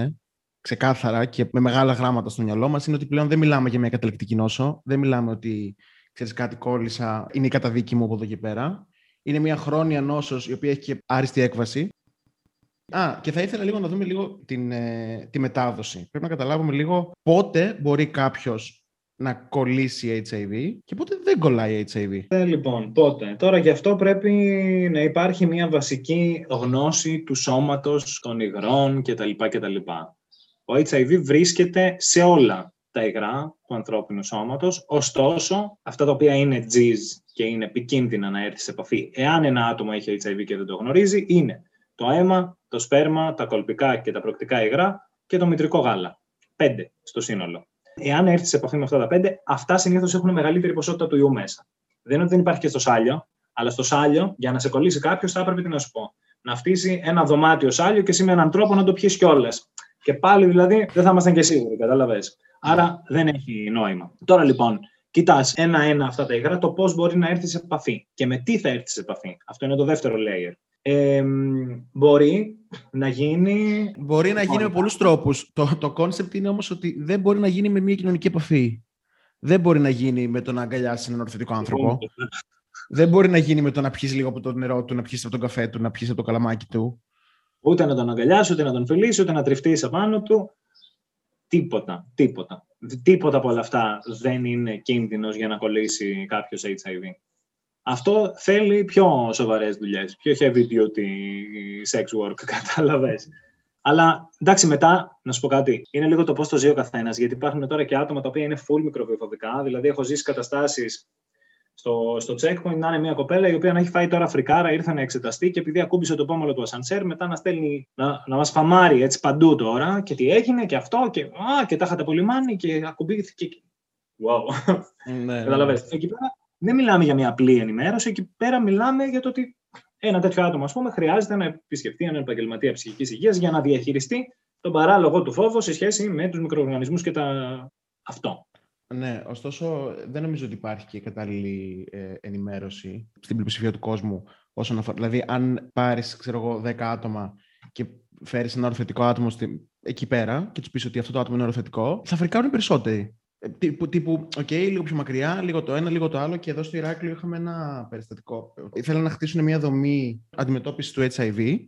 ξεκάθαρα και με μεγάλα γράμματα στο μυαλό μας είναι ότι πλέον δεν μιλάμε για μια καταληκτική νόσο, δεν μιλάμε ότι ξέρεις κάτι κόλλησα, είναι η καταδίκη μου από εδώ και πέρα. Είναι μια χρόνια νόσος η οποία έχει και άριστη έκβαση. Α, και θα ήθελα λίγο να δούμε λίγο την, ε, τη μετάδοση. Πρέπει να καταλάβουμε λίγο πότε μπορεί κάποιος να κολλήσει HIV και πότε δεν κολλάει HIV. Ε, λοιπόν, πότε. Τώρα γι' αυτό πρέπει να υπάρχει μια βασική γνώση του σώματος, των υγρών κτλ. κτλ. Ο HIV βρίσκεται σε όλα τα υγρά του ανθρώπινου σώματος. Ωστόσο, αυτά τα οποία είναι G's και είναι επικίνδυνα να έρθει σε επαφή, εάν ένα άτομο έχει HIV και δεν το γνωρίζει, είναι το αίμα, το σπέρμα, τα κολπικά και τα προκτικά υγρά και το μητρικό γάλα. Πέντε στο σύνολο. Εάν έρθει σε επαφή με αυτά τα πέντε, αυτά συνήθως έχουν μεγαλύτερη ποσότητα του ιού μέσα. Δεν είναι ότι δεν υπάρχει και στο σάλιο, αλλά στο σάλιο, για να σε κολλήσει κάποιος, θα έπρεπε τι να σου πω. Να φτύσει ένα δωμάτιο σάλιο και εσύ με έναν τρόπο να το πιεις κιόλας. Και πάλι δηλαδή δεν θα ήμασταν και σίγουροι, κατάλαβες. Άρα δεν έχει νόημα. Τώρα λοιπόν, κοιτάς ένα-ένα αυτά τα υγρά, το πώς μπορεί να έρθει σε επαφή και με τι θα έρθει σε επαφή. Αυτό είναι το δεύτερο layer. Ε, μπορεί να γίνει. Μπορεί να γίνει με πολλούς τρόπους. Το, το concept είναι όμως ότι δεν μπορεί να γίνει με μια κοινωνική επαφή. Δεν μπορεί να γίνει με το να αγκαλιάσεις έναν ορθωτικό άνθρωπο. δεν μπορεί να γίνει με το να πιεις λίγο από το νερό του, να πιεις από τον καφέ του, να πιεις από το καλαμάκι του. Ούτε να τον αγκαλιάσει, ούτε να τον φιλήσει, ούτε να τριφτεί απάνω του. Τίποτα, τίποτα. Τίποτα από όλα αυτά δεν είναι κίνδυνος για να κολλήσει κάποιος HIV. Αυτό θέλει πιο σοβαρές δουλειές, πιο heavy duty sex work, κατάλαβες. Αλλά εντάξει, μετά να σου πω κάτι. Είναι λίγο το πώς το ζει ο καθένας. Γιατί υπάρχουν τώρα και άτομα τα οποία είναι full μικροβιοφοβικά. Δηλαδή, έχω ζήσει καταστάσεις στο, στο checkpoint να είναι μια κοπέλα η οποία να έχει φάει τώρα φρικάρα, ήρθε να εξεταστεί και επειδή ακούμπησε το πόμολο του ασανσέρ, μετά να στέλνει να, να μας φαμάρει έτσι παντού τώρα και τι έγινε και αυτό και, α, και τα είχατε απολυμάνει και ακουμπήθηκε. Wow. Ναι, ναι. Καταλαβαίνετε. Εκεί πέρα δεν μιλάμε για μια απλή ενημέρωση. Εκεί πέρα μιλάμε για το ότι ένα τέτοιο άτομο, ας πούμε, χρειάζεται να επισκεφτεί έναν επαγγελματία ψυχικής υγείας για να διαχειριστεί τον παράλογο του φόβο σε σχέση με τους μικροοργανισμούς και τα... αυτό. Ναι, ωστόσο δεν νομίζω ότι υπάρχει και κατάλληλη ε, ενημέρωση στην πλειοψηφία του κόσμου όσον αφορά. Δηλαδή, αν πάρεις, ξέρω εγώ, 10 άτομα και φέρεις ένα οροθετικό άτομο στη... εκεί πέρα και τους πεις ότι αυτό το άτομο είναι οροθετικό, θα φρικάρουν περισσότεροι. Ε, τύπου, τύπου, οκ, λίγο πιο μακριά, λίγο το ένα, λίγο το άλλο. Και εδώ στο Ηράκλειο είχαμε ένα περιστατικό. Ήθελαν να χτίσουν μια δομή αντιμετώπισης του HIV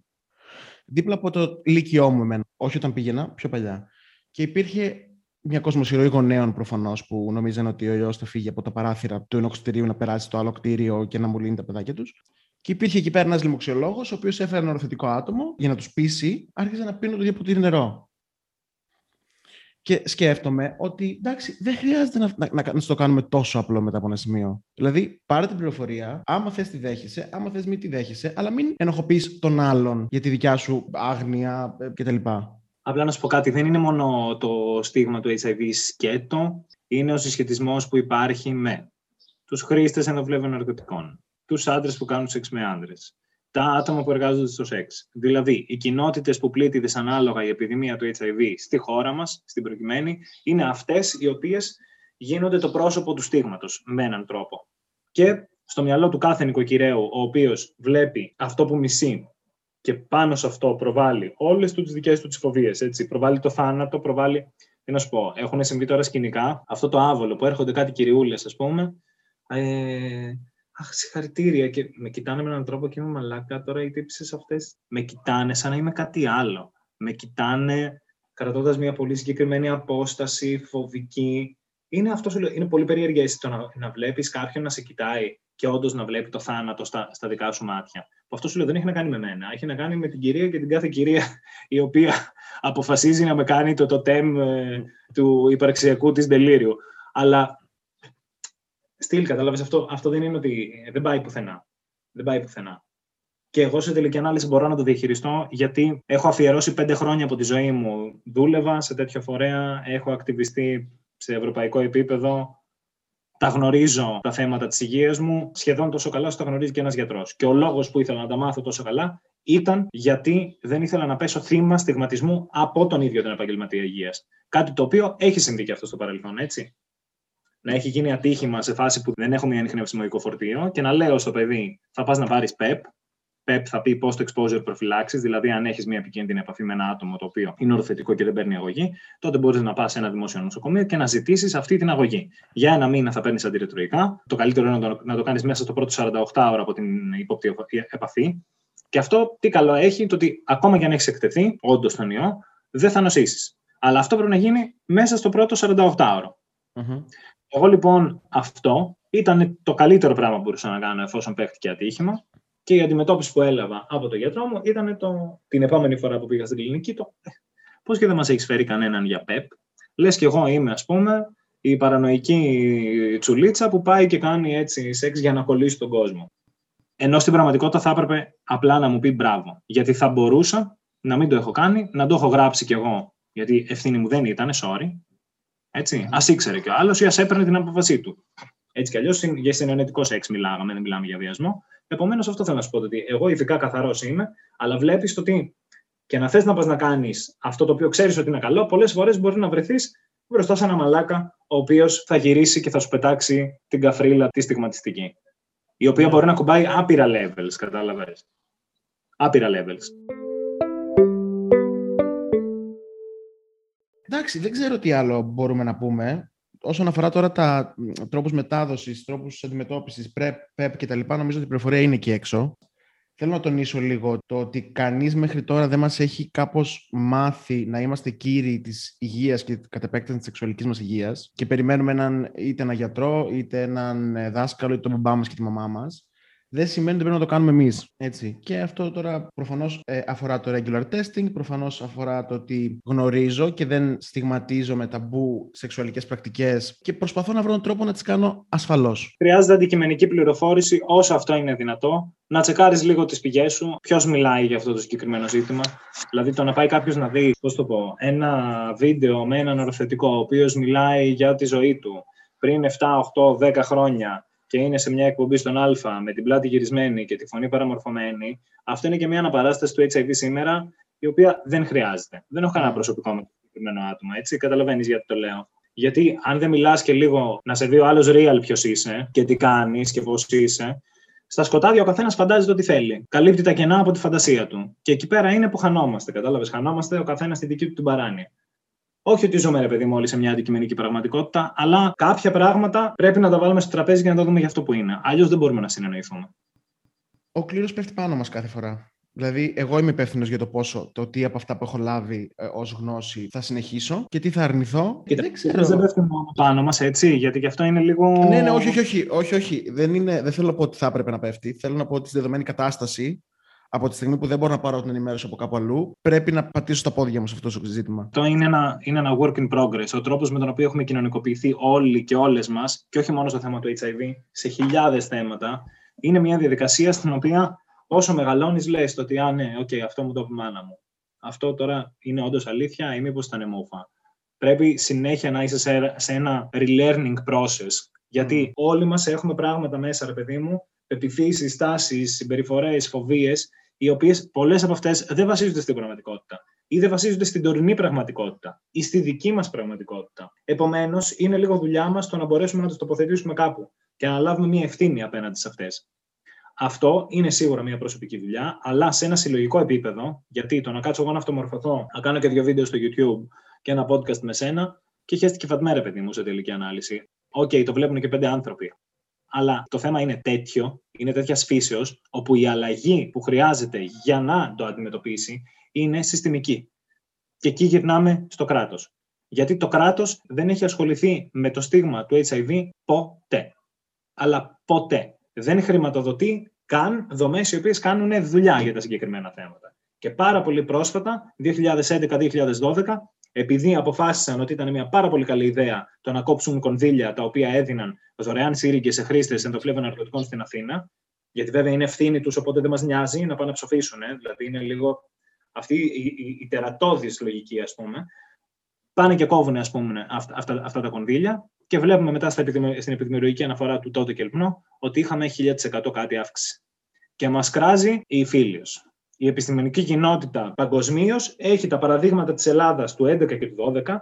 δίπλα από το λύκειό μου, εμένα. όχι όταν πήγαινα, πιο παλιά. Και υπήρχε μια κοσμοσυρωή γονέων προφανώς που νομίζαν ότι ο ιός θα φύγει από τα παράθυρα του ενός κτηρίου να περάσει στο άλλο κτίριο και να μολύνει τα παιδάκια τους. Και υπήρχε εκεί πέρα ένας λοιμοξιολόγος, ο οποίος έφερε ένα ορθωτικό άτομο για να τους πείσει, άρχιζε να πίνουν το ίδιο ποτήρι νερό. Και σκέφτομαι ότι εντάξει, δεν χρειάζεται να, να, να, να το κάνουμε τόσο απλό μετά από ένα σημείο. Δηλαδή, πάρε την πληροφορία, άμα θες τη δέχεσαι, άμα θες μη τη δέχεσαι, αλλά μην ενοχοποιείς τον άλλον για τη δικιά σου άγνοια ε, κτλ. Απλά να σου πω κάτι, δεν είναι μόνο το στίγμα του HIV σκέτο, είναι ο συσχετισμός που υπάρχει με τους χρήστες ενοπλεύων ναρκωτικών, τους άντρες που κάνουν σεξ με άντρε, τα άτομα που εργάζονται στο σεξ. Δηλαδή, οι κοινότητες που πλήττει δυσανάλογα η επιδημία του HIV στη χώρα μας, στην προκειμένη, είναι αυτές οι οποίες γίνονται το πρόσωπο του στίγματος με έναν τρόπο. Και στο μυαλό του κάθε νοικοκυρέου, ο οποίος βλέπει αυτό που μισεί και πάνω σε αυτό προβάλλει όλες τι δικές του τις φοβίες. Προβάλλει το θάνατο, προβάλλει. Τι να σου πω, έχουν συμβεί τώρα σκηνικά. Αυτό το άβολο που έρχονται κάτι κυριούλες, ας πούμε. Ε, Αχ, συγχαρητήρια. Και με κοιτάνε με έναν τρόπο και είμαι μαλάκα. Τώρα οι τύψεις αυτές με κοιτάνε σαν να είμαι κάτι άλλο. Με κοιτάνε κρατώντας μια πολύ συγκεκριμένη απόσταση, φοβική. Είναι, αυτό, είναι πολύ περίεργη αίσθηση το να, να βλέπεις κάποιον να σε κοιτάει και όντως να βλέπει το θάνατο στα, στα δικά σου μάτια. Αυτό σου λέω δεν έχει να κάνει με μένα. Έχει να κάνει με την κυρία και την κάθε κυρία η οποία αποφασίζει να με κάνει το τοτέμ ε, του υπαρξιακού της τελείριου. Αλλά στυλ, κατάλαβες αυτό. Αυτό δεν είναι ότι δεν πάει πουθενά. Δεν πάει πουθενά. Και εγώ σε τελική ανάλυση μπορώ να το διαχειριστώ γιατί έχω αφιερώσει πέντε χρόνια από τη ζωή μου. Δούλευα σε τέτοιο φορέα, έχω ακτιβιστεί σε ευρωπαϊκό επίπεδο, τα γνωρίζω τα θέματα της υγείας μου σχεδόν τόσο καλά όσο τα γνωρίζει και ένας γιατρός. Και ο λόγος που ήθελα να τα μάθω τόσο καλά ήταν γιατί δεν ήθελα να πέσω θύμα στιγματισμού από τον ίδιο τον επαγγελματία υγείας. Κάτι το οποίο έχει συμβεί και αυτό στο παρελθόν, έτσι να έχει γίνει ατύχημα σε φάση που δεν έχω μια ανιχνευσιμοϊκό φορτίο και να λέω στο παιδί, θα πας να πάρεις PEP. PEP θα πει post-exposure prophylaxis, δηλαδή αν έχεις μια επικίνδυνη επαφή με ένα άτομο το οποίο είναι ορθωτικό και δεν παίρνει αγωγή, τότε μπορείς να πας σε ένα δημόσιο νοσοκομείο και να ζητήσεις αυτή την αγωγή. Για ένα μήνα θα παίρνεις αντιρρετροϊκά. Το καλύτερο είναι να το, να το κάνεις μέσα στο πρώτο 48 ώρα από την υπόπτη επαφή. Και αυτό τι καλό έχει, το ότι ακόμα και αν έχεις εκτεθεί, όντως τον ιό, δεν θα νοσήσεις. Αλλά αυτό πρέπει να γίνει μέσα στο πρώτο 48 ωρο. Mm-hmm. Εγώ λοιπόν αυτό ήταν το καλύτερο πράγμα που μπορούσα να κάνω εφόσον παίχτηκε ατύχημα και η αντιμετώπιση που έλαβα από τον γιατρό μου ήταν το, την επόμενη φορά που πήγα στην κλινική το πώς και δεν μας έχεις φέρει κανέναν για ΠΕΠ. Λες και εγώ είμαι ας πούμε η παρανοϊκή τσουλίτσα που πάει και κάνει έτσι σεξ για να κολλήσει τον κόσμο. Ενώ στην πραγματικότητα θα έπρεπε απλά να μου πει μπράβο. Γιατί θα μπορούσα να μην το έχω κάνει, να το έχω γράψει κι εγώ. Γιατί ευθύνη μου δεν ήταν, sorry. Έτσι. Α ήξερε κι ο άλλος ή ας έπαιρνε την απόφασή του. Έτσι κι αλλιώς για συνενετικό σεξ μιλάγαμε, δεν μιλάμε για βιασμό. Επομένως, αυτό θέλω να σου πω. Ότι εγώ ειδικά καθαρός είμαι, αλλά βλέπεις ότι και να θες να πας να κάνεις αυτό το οποίο ξέρεις ότι είναι καλό, πολλές φορές μπορεί να βρεθείς μπροστά σε ένα μαλάκα, ο οποίος θα γυρίσει και θα σου πετάξει την καφρίλα τη στιγματιστική. Η οποία μπορεί να κουμπάει άπειρα levels, κατάλαβες; Άπειρα levels. Εντάξει, δεν ξέρω τι άλλο μπορούμε να πούμε. Όσον αφορά τώρα τα τρόπους μετάδοσης, τρόπους αντιμετώπισης, PrEP, PEP κτλ. Νομίζω ότι η πληροφορία είναι εκεί έξω. Θέλω να τονίσω λίγο το ότι κανείς μέχρι τώρα δεν μας έχει κάπως μάθει να είμαστε κύριοι της υγείας και κατ' επέκταση της σεξουαλικής μας υγείας και περιμένουμε έναν, είτε έναν γιατρό, είτε έναν δάσκαλο, είτε τον μπαμπά μας και τη μαμά μας δεν σημαίνει ότι πρέπει να το κάνουμε εμείς. Και αυτό τώρα προφανώς ε, αφορά το regular testing, προφανώς αφορά το ότι γνωρίζω και δεν στιγματίζω με ταμπού σεξουαλικές πρακτικές και προσπαθώ να βρω έναν τρόπο να τις κάνω ασφαλώς. Χρειάζεται αντικειμενική πληροφόρηση όσο αυτό είναι δυνατό. Να τσεκάρεις λίγο τις πηγές σου, ποιος μιλάει για αυτό το συγκεκριμένο ζήτημα. Δηλαδή, το να πάει κάποιος να δει, πώς το πω, ένα βίντεο με έναν οροθετικό, ο οποίος μιλάει για τη ζωή του πριν 7, 8, 10 χρόνια και είναι σε μια εκπομπή στον Α με την πλάτη γυρισμένη και τη φωνή παραμορφωμένη, αυτό είναι και μια αναπαράσταση του HIV σήμερα, η οποία δεν χρειάζεται. Δεν έχω κανένα προσωπικό με το συγκεκριμένο άτομο, έτσι. Καταλαβαίνεις γιατί το λέω. Γιατί αν δεν μιλάς και λίγο να σε δει ο άλλος real ποιος είσαι και τι κάνεις και πώς είσαι, στα σκοτάδια ο καθένας φαντάζεται ό,τι θέλει. Καλύπτει τα κενά από τη φαντασία του. Και εκεί πέρα είναι που χανόμαστε. Κατάλαβες, χανόμαστε ο καθένας στη δική του την παράνοια. Όχι ότι ζούμε, ρε παιδί μου, όλοι σε μια αντικειμενική πραγματικότητα, αλλά κάποια πράγματα πρέπει να τα βάλουμε στο τραπέζι για να τα δούμε για αυτό που είναι. Αλλιώς δεν μπορούμε να συνεννοηθούμε. Ο κλήρος πέφτει πάνω μας κάθε φορά. Δηλαδή, εγώ είμαι υπεύθυνος για το πόσο, το τι από αυτά που έχω λάβει ε, ως γνώση θα συνεχίσω και τι θα αρνηθώ. Κοίτα, δεν ξέρω. Δεν πέφτει μόνο πάνω μας, έτσι, γιατί και αυτό είναι λίγο. Ναι, ναι, όχι, όχι, όχι. όχι, όχι. Δεν, είναι, δεν θέλω να πω ότι θα έπρεπε να πέφτει. Θέλω να πω ότι στη δεδομένη κατάσταση από τη στιγμή που δεν μπορώ να πάρω την ενημέρωση από κάπου αλλού, πρέπει να πατήσω τα πόδια μου σε αυτό το ζήτημα. Αυτό είναι ένα, είναι ένα work in progress. Ο τρόπος με τον οποίο έχουμε κοινωνικοποιηθεί όλοι και όλες μας, και όχι μόνο στο θέμα του HIV, σε χιλιάδες θέματα, είναι μια διαδικασία στην οποία όσο μεγαλώνεις, λες ότι α, ναι, okay, αυτό μου το πει μάνα μου. Αυτό τώρα είναι όντως αλήθεια ή μήπως ήταν μούφα. Πρέπει συνέχεια να είσαι σε, σε ένα relearning process. Γιατί mm. όλοι μας έχουμε πράγματα μέσα, ρε παιδί μου, πεπιθήσεις, τάσεις, συμπεριφορές, φοβίες, οι οποίες πολλές από αυτές δεν βασίζονται στην πραγματικότητα ή δεν βασίζονται στην τωρινή πραγματικότητα ή στη δική μας πραγματικότητα. Επομένως, είναι λίγο δουλειά μας το να μπορέσουμε να τι τοποθετήσουμε κάπου και να λάβουμε μια ευθύνη απέναντι σε αυτές. Αυτό είναι σίγουρα μια προσωπική δουλειά, αλλά σε ένα συλλογικό επίπεδο, γιατί το να κάτσω εγώ να αυτομορφωθώ, να κάνω και δύο βίντεο στο YouTube και ένα podcast με σένα, και χέστηκε η Φατμέ ρε, παιδί μου, σε τελική ανάλυση. OK, okay, το βλέπουν και πέντε άνθρωποι. Αλλά το θέμα είναι τέτοιο, είναι τέτοια φύσεως, όπου η αλλαγή που χρειάζεται για να το αντιμετωπίσει είναι συστημική. Και εκεί γυρνάμε στο κράτος. Γιατί το κράτος δεν έχει ασχοληθεί με το στίγμα του HIV ποτέ. Αλλά ποτέ. Δεν χρηματοδοτεί καν δομές οι οποίες κάνουν δουλειά για τα συγκεκριμένα θέματα. Και πάρα πολύ πρόσφατα, 2011-2012, επειδή αποφάσισαν ότι ήταν μια πάρα πολύ καλή ιδέα το να κόψουν κονδύλια τα οποία έδιναν δωρεάν σύριγγε σε χρήστες εντοφλέβων ναρκωτικών στην Αθήνα, γιατί βέβαια είναι ευθύνη τους, οπότε δεν μας νοιάζει να πάνε να ψοφήσουν. Ε. Δηλαδή είναι λίγο αυτή η, η, η τερατώδης λογική, ας πούμε. Πάνε και κόβουν ας πούμε, αυτά, αυτά, αυτά τα κονδύλια και βλέπουμε μετά στα στην επιδημιολογική αναφορά του τότε κελπνό ότι είχαμε 1000% κάτι αύξηση. Και μας κράζει η φίλιος η επιστημονική κοινότητα παγκοσμίως έχει τα παραδείγματα της Ελλάδας του 11 και του 12,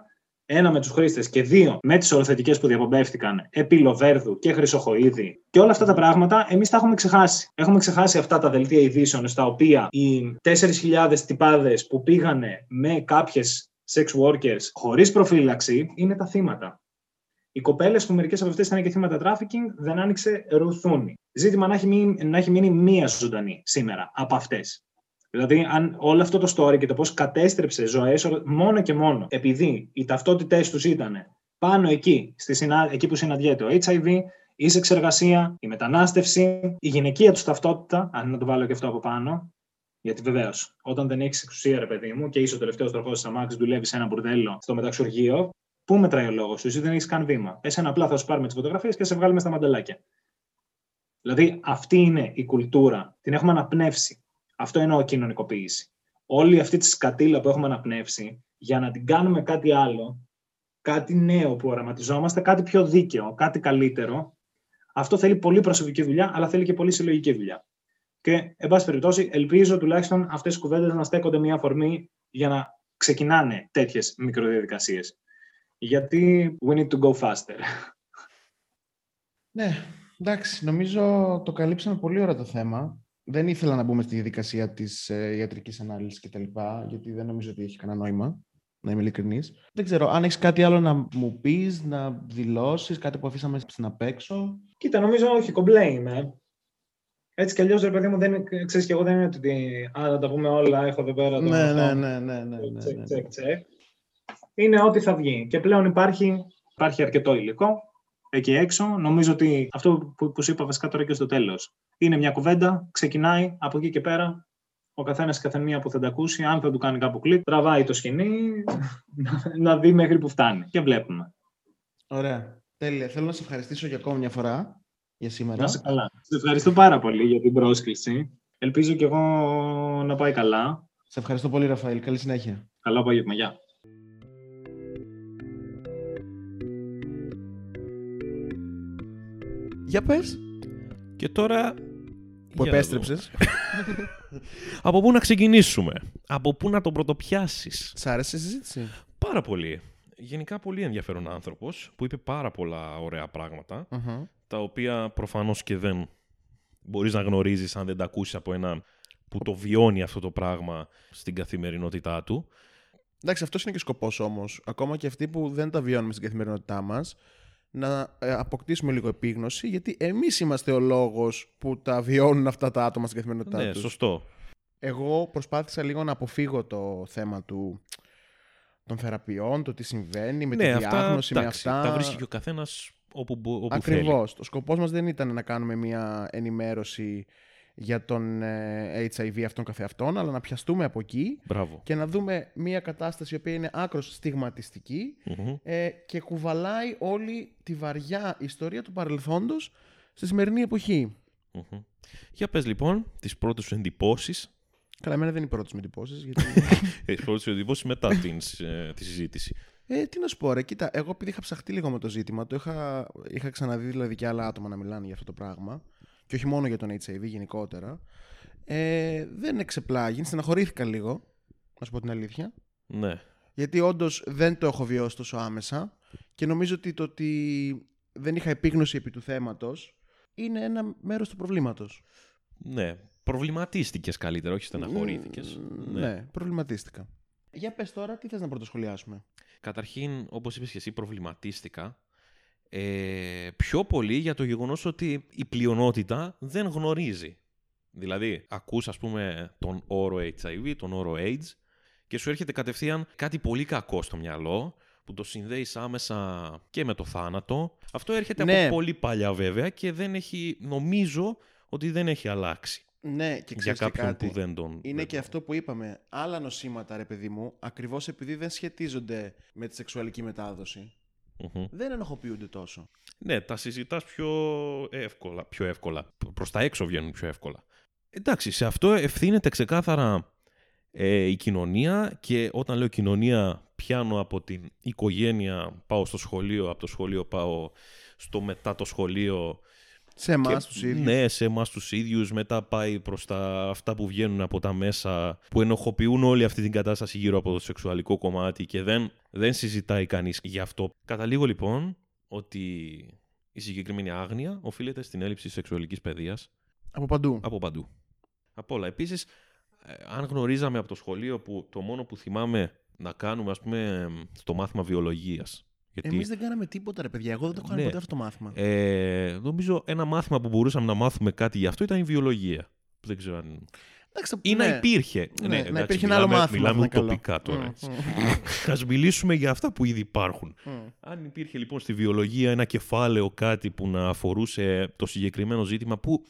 ένα με τους χρήστες και δύο με τις οροθετικές που διαπομπεύτηκαν επί Λοβέρδου και Χρυσοχοίδη. Και όλα αυτά τα πράγματα εμείς τα έχουμε ξεχάσει. Έχουμε ξεχάσει αυτά τα δελτία ειδήσεων στα οποία οι 4.000 τυπάδες που πήγανε με κάποιες sex workers χωρίς προφύλαξη είναι τα θύματα. Οι κοπέλες που μερικές από αυτές ήταν και θύματα τράφικινγκ δεν άνοιξε ρουθούνι. Ζήτημα να έχει μείνει, να έχει μείνει μία ζωντανή σήμερα από αυτές. Δηλαδή, αν όλο αυτό το story και το πώς κατέστρεψε ζωές μόνο και μόνο επειδή οι ταυτότητές τους ήταν πάνω εκεί, στη συνα... εκεί που συναντιέται ο HIV, η σεξεργασία, η μετανάστευση, η γυναικεία τους ταυτότητα, αν να το βάλω και αυτό από πάνω. Γιατί βεβαίως, όταν δεν έχεις εξουσία, ρε παιδί μου, και είσαι ο τελευταίος τροχός της αμάξης, δουλεύεις σε ένα μπουρδέλο στο μεταξουργείο, πού μετράει ο λόγος σου, εσύ δεν έχεις καν βήμα. Εσένα απλά θα σου πάρουμε τις φωτογραφίες και σε βγάλουμε στα μαντελάκια. Δηλαδή, αυτή είναι η κουλτούρα. Την έχουμε αναπνεύσει. Αυτό εννοώ κοινωνικοποίηση. Όλη αυτή τη σκατήλα που έχουμε αναπνεύσει, για να την κάνουμε κάτι άλλο, κάτι νέο που οραματιζόμαστε, κάτι πιο δίκαιο, κάτι καλύτερο, αυτό θέλει πολύ προσωπική δουλειά, αλλά θέλει και πολύ συλλογική δουλειά. Και, εν πάση περιπτώσει, ελπίζω τουλάχιστον αυτές οι κουβέντες να στέκονται μια αφορμή για να ξεκινάνε τέτοιες μικροδιαδικασίες. Γιατί we need to go faster. Ναι, εντάξει, νομίζω το καλύψαμε πολύ ώρα το θέμα δεν ήθελα να μπούμε στη διαδικασία της ε, ιατρικής ανάλυσης κτλ. Γιατί δεν νομίζω ότι έχει κανένα νόημα. Να είμαι ειλικρινής. Δεν ξέρω, αν έχεις κάτι άλλο να μου πεις, να δηλώσεις, κάτι που αφήσαμε στην απέξω. Κοίτα, νομίζω όχι, κομπλέ είμαι. Έτσι κι αλλιώς, ρε παιδί μου, δεν ξέρεις κι εγώ δεν είναι ότι. Α, να τα πούμε όλα, έχω εδώ πέρα. Το ναι, ναι, ναι, ναι, ναι, ναι, τσεκ, τσεκ, τσεκ. Είναι ό,τι θα βγει. Και πλέον υπάρχει, υπάρχει αρκετό υλικό εκεί έξω. Νομίζω ότι αυτό που, που σου είπα βασικά τώρα και στο τέλος. Είναι μια κουβέντα, ξεκινάει από εκεί και πέρα. Ο καθένας και καθεμία που θα τα ακούσει, αν θα του κάνει κάπου κλικ, τραβάει το σκηνή, να δει μέχρι που φτάνει. Και βλέπουμε. Ωραία. Τέλεια. Θέλω να σε ευχαριστήσω για ακόμη μια φορά για σήμερα. Να σε καλά. Σε ευχαριστώ πάρα πολύ για την πρόσκληση. Ελπίζω κι εγώ να πάει καλά. Σε ευχαριστώ πολύ, Ραφαήλ. Καλή συνέχεια. Καλό απόγευμα. Γεια. Για πες. Και τώρα. Που για να επέστρεψες. δω. Από πού να ξεκινήσουμε; Από πού να τον πρωτοπιάσεις; Σ' άρεσε η συζήτηση; Πάρα πολύ. Γενικά πολύ ενδιαφέρον άνθρωπος που είπε πάρα πολλά ωραία πράγματα Μμμ. τα οποία προφανώς και δεν μπορείς να γνωρίζεις αν δεν τα ακούσεις από έναν που το βιώνει αυτό το πράγμα στην καθημερινότητά του. Εντάξει, αυτός είναι και σκοπός όμως. Ακόμα και αυτοί που δεν τα βιώνουμε στην καθημερινότητά μας, να ε, αποκτήσουμε λίγο επίγνωση, γιατί εμείς είμαστε ο λόγος που τα βιώνουν αυτά τα άτομα στην καθημερινότητά ναι, τους. σωστό. Εγώ προσπάθησα λίγο να αποφύγω το θέμα του των θεραπείων, το τι συμβαίνει με ναι, τη διάγνωση, με εντάξει, αυτά. τα βρίσκει και ο καθένας όπου, μπο- όπου Ακριβώς. Το σκοπός μας δεν ήταν να κάνουμε μια ενημέρωση για τον ε, HIV αυτόν καθεαυτόν, αλλά να πιαστούμε από εκεί θέλει. Μπράβο. και να δούμε μια κατάσταση η οποία είναι άκρως στιγματιστική Μμμ. ε, και κουβαλάει όλη τη βαριά ιστορία του παρελθόντος στη σημερινή εποχή. Μμμ. Για πες λοιπόν τις πρώτες σου εντυπώσεις, Καλά, εμένα δεν είναι οι πρώτες με εντυπώσεις. Γιατί... ε, τις πρώτες σου εντυπώσεις μετά την, ε, τη συζήτηση. ε, τι να σου πω, ρε, κοίτα, εγώ επειδή είχα ψαχτεί λίγο με το ζήτημα, το είχα, είχα ξαναδεί δηλαδή και άλλα άτομα να μιλάνε για αυτό το πράγμα, και όχι μόνο για τον HIV γενικότερα. Ε, δεν εξεπλάγει, στεναχωρήθηκα λίγο, να σου πω την αλήθεια. Ναι. Γιατί όντως δεν το έχω βιώσει τόσο άμεσα και νομίζω ότι το ότι δεν είχα επίγνωση επί του θέματος είναι ένα μέρος του προβλήματος. Ναι. Προβληματίστηκες καλύτερα, όχι στεναχωρήθηκες. Μ, ναι. προβληματίστηκα. Για πες τώρα, τι θες να πρωτοσχολιάσουμε; Καταρχήν, όπως είπες και εσύ, προβληματίστηκα ε, πιο πολύ για το γεγονός ότι η πλειονότητα δεν γνωρίζει. Δηλαδή, ακούς ας πούμε τον όρο HIV, τον όρο AIDS και σου έρχεται κατευθείαν κάτι πολύ κακό στο μυαλό που το συνδέεις άμεσα και με το θάνατο. Αυτό έρχεται Ναι. από πολύ παλιά βέβαια και δεν έχει, νομίζω ότι δεν έχει αλλάξει Ναι, και για ξέρεις και κάποιον κάτι. που δεν τον... Είναι δεν και αυτό που είπαμε. Άλλα νοσήματα, ρε παιδί μου, ακριβώς επειδή δεν σχετίζονται με τη σεξουαλική μετάδοση, Μμμ. δεν ενοχοποιούνται τόσο. Ναι, τα συζητάς πιο εύκολα. Πιο εύκολα. Προς τα έξω βγαίνουν πιο εύκολα. Εντάξει, σε αυτό ευθύνεται ξεκάθαρα ε, η κοινωνία και όταν λέω κοινωνία πιάνω από την οικογένεια, πάω στο σχολείο, από το σχολείο πάω στο μετά το σχολείο. Σε εμάς και- τους ίδιους. Ναι, σε εμάς τους ίδιους, μετά πάει προς τα, αυτά που βγαίνουν από τα μέσα που ενοχοποιούν όλη αυτή την κατάσταση γύρω από το σεξουαλικό κομμάτι και δεν, δεν συζητάει κανείς γι' αυτό. Καταλήγω λοιπόν ότι η συγκεκριμένη άγνοια οφείλεται στην έλλειψη σεξουαλικής παιδείας Από παντού. από παντού. Από όλα. Επίσης, ε, αν γνωρίζαμε από το σχολείο που το μόνο που θυμάμαι να κάνουμε, ας πούμε, στο μάθημα βιολογίας. Γιατί Εμείς δεν κάναμε τίποτα, ρε παιδιά. Εγώ δεν το έχω κάνει Ναι. ποτέ αυτό το μάθημα. ε, νομίζω ένα μάθημα που μπορούσαμε να μάθουμε κάτι γι' αυτό ήταν η βιολογία. Δεν ξέρω αν... Εντάξει, Ή ναι. να υπήρχε. Ναι, να εντάξει, υπήρχε ένα άλλο μιλάμε- μάθημα, Μιλάμε θα ήταν καλό. ουτοπικά τώρα. Μμ, έτσι. Ας μιλήσουμε για αυτά που ήδη υπάρχουν. μμ. Αν υπήρχε λοιπόν στη βιολογία ένα κεφάλαιο κάτι που να αφορούσε το συγκεκριμένο ζήτημα που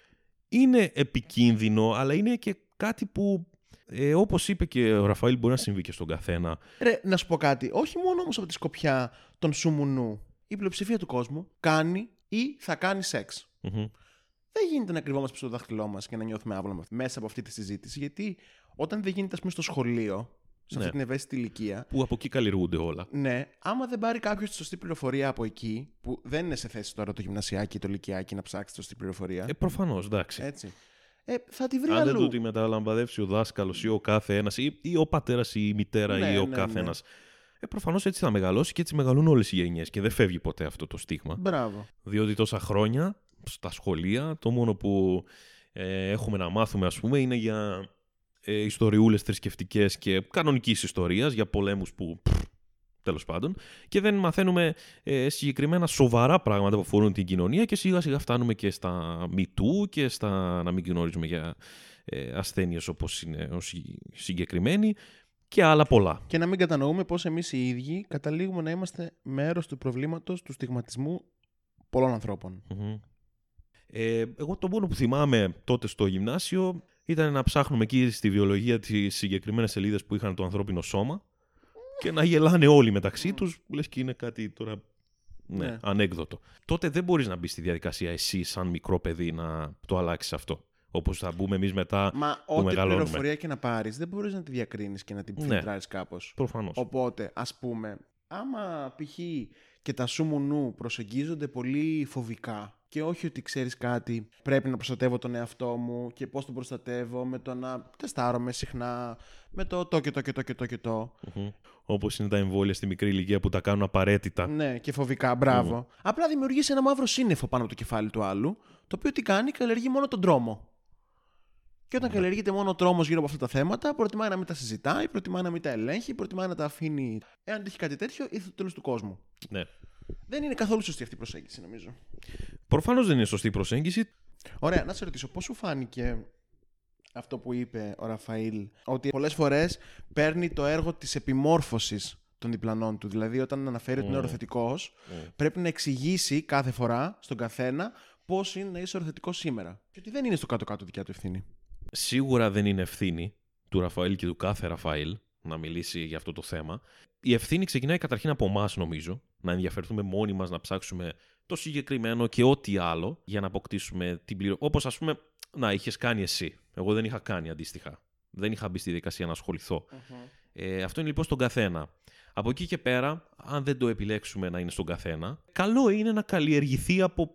είναι επικίνδυνο, αλλά είναι και κάτι που, ε, όπως είπε και ο Ραφαήλ, μπορεί να συμβεί και στον καθένα. Ρε, να σου πω κάτι. Όχι μόνο όμως από τη σκοπιά των σουμουνού. Η πλειοψηφία του κόσμου κάνει ή θα κάνει σεξ. Μμμ. Δεν γίνεται να κρυβόμαστε πίσω στο δάχτυλό μας και να νιώθουμε άβολα μέσα από αυτή τη συζήτηση. Γιατί όταν δεν γίνεται, ας πούμε, στο σχολείο, σε αυτή Ναι. την ευαίσθητη ηλικία, Που από εκεί καλλιεργούνται όλα. ναι, άμα δεν πάρει κάποιος τη σωστή πληροφορία από εκεί, που δεν είναι σε θέση τώρα το γυμνασιάκι ή το λυκειάκι να ψάξει τη σωστή πληροφορία. Ε, προφανώς, εντάξει. έτσι. Ε, θα τη βρει Αν δεν αλλού. του τη μεταλαμβαδεύσει ο δάσκαλος ή ο κάθε ένας, ή, ή ο πατέρας ή η μητέρα Ναι, ή ο ναι, κάθε ναι. ένας. Ε, προφανώς έτσι θα μεγαλώσει και έτσι μεγαλούν όλες οι γενιές και δεν φεύγει ποτέ αυτό το στίγμα. Μπράβο. Διότι τόσα χρόνια στα σχολεία το μόνο που ε, έχουμε να μάθουμε ας πούμε είναι για ε, ιστοριούλες θρησκευτικές και κανονικής ιστορίας, για πολέμους που πφ, τέλος πάντων και δεν μαθαίνουμε ε, συγκεκριμένα σοβαρά πράγματα που αφορούν την κοινωνία και σιγά σιγά φτάνουμε και στα μητού και στα να μην γνωρίζουμε για ε, ασθένειες όπως είναι ως η συγκεκριμένη και άλλα πολλά. Και να μην κατανοούμε πώς εμείς οι ίδιοι καταλήγουμε να είμαστε μέρος του προβλήματος του στιγματισμού πολλών ανθρώπων. Μμμ. Ε, εγώ το μόνο που θυμάμαι τότε στο γυμνάσιο ήταν να ψάχνουμε εκεί στη βιολογία τις συγκεκριμένες σελίδες που είχαν το ανθρώπινο σώμα και να γελάνε όλοι μεταξύ τους, λες και είναι κάτι τώρα ναι, Ναι. ανέκδοτο. Τότε δεν μπορείς να μπεις στη διαδικασία εσύ σαν μικρό παιδί να το αλλάξεις αυτό. Όπως θα μπούμε εμείς μετά Μα που ό,τι μεγαλώνουμε. πληροφορία και να πάρεις, δεν μπορείς να τη διακρίνεις και να την Ναι. φιλτράρεις κάπως. Προφανώς. Οπότε, ας πούμε, άμα π.χ. και τα σου μου νου προσεγγίζονται πολύ φοβικά και όχι ότι ξέρεις κάτι, πρέπει να προστατεύω τον εαυτό μου και πώς τον προστατεύω με το να τεστάρομαι συχνά, με το το και το και το και το και το. Όπως είναι τα εμβόλια στη μικρή ηλικία που τα κάνουν απαραίτητα. Ναι, και φοβικά, μπράβο. Απλά δημιουργείς ένα μαύρο σύννεφο πάνω από το κεφάλι του άλλου, το οποίο τι κάνει, καλλιεργεί μόνο τον τρόμο. Και όταν καλλιεργείται μόνο ο τρόμος γύρω από αυτά τα θέματα, προτιμάει να μην τα συζητάει, προτιμάει να μην τα ελέγχει, προτιμάει να τα αφήνει. Εάν τύχει κάτι τέτοιο, ήρθε το τέλος του κόσμου. Ναι. Δεν είναι καθόλου σωστή αυτή η προσέγγιση, νομίζω. Προφανώς δεν είναι σωστή η προσέγγιση. Ωραία, να σε ρωτήσω, πώς σου φάνηκε αυτό που είπε ο Ραφαήλ, ότι πολλές φορές παίρνει το έργο της επιμόρφωσης των διπλανών του. Δηλαδή, όταν αναφέρει ότι είναι οροθετικός, πρέπει να εξηγήσει κάθε φορά στον καθένα πώς είναι να είσαι οροθετικός σήμερα. Και ότι δεν είναι στο κάτω-κάτω δικιά του ευθύνη. Σίγουρα δεν είναι ευθύνη του Ραφαήλ και του κάθε Ραφαήλ να μιλήσει για αυτό το θέμα. Η ευθύνη ξεκινάει καταρχήν από εμάς, νομίζω. Να ενδιαφερθούμε μόνοι μας να ψάξουμε το συγκεκριμένο και ό,τι άλλο για να αποκτήσουμε την πληροφορία. Όπως ας πούμε, να είχες κάνει εσύ. Εγώ δεν είχα κάνει αντίστοιχα. Δεν είχα μπει στη διαδικασία να ασχοληθω Ε, αυτό είναι λοιπόν στον καθένα. Από εκεί και πέρα, αν δεν το επιλέξουμε να είναι στον καθένα, καλό είναι να καλλιεργηθεί από.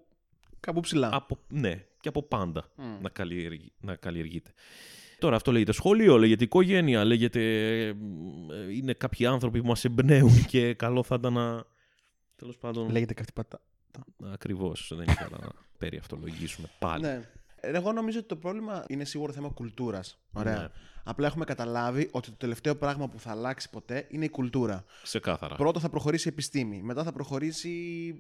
Κάπου ψηλά. από ναι, και από πάντα να, καλλιεργεί, να καλλιεργείται. Τώρα αυτό λέγεται σχολείο, λέγεται οικογένεια, λέγεται. ε, Είναι κάποιοι άνθρωποι που μας εμπνέουν και καλό θα ήταν να. Τέλος πάντων. Λέγεται κάτι πατά. Ακριβώς. Δεν ήθελα να περιαυτολογήσουμε πάλι. Ναι. Εγώ νομίζω ότι το πρόβλημα είναι σίγουρο θέμα κουλτούρας. Ωραία. Ναι. Απλά έχουμε καταλάβει ότι το τελευταίο πράγμα που θα αλλάξει ποτέ είναι η κουλτούρα. Ξεκάθαρα. Πρώτα θα προχωρήσει η επιστήμη, μετά θα προχωρήσει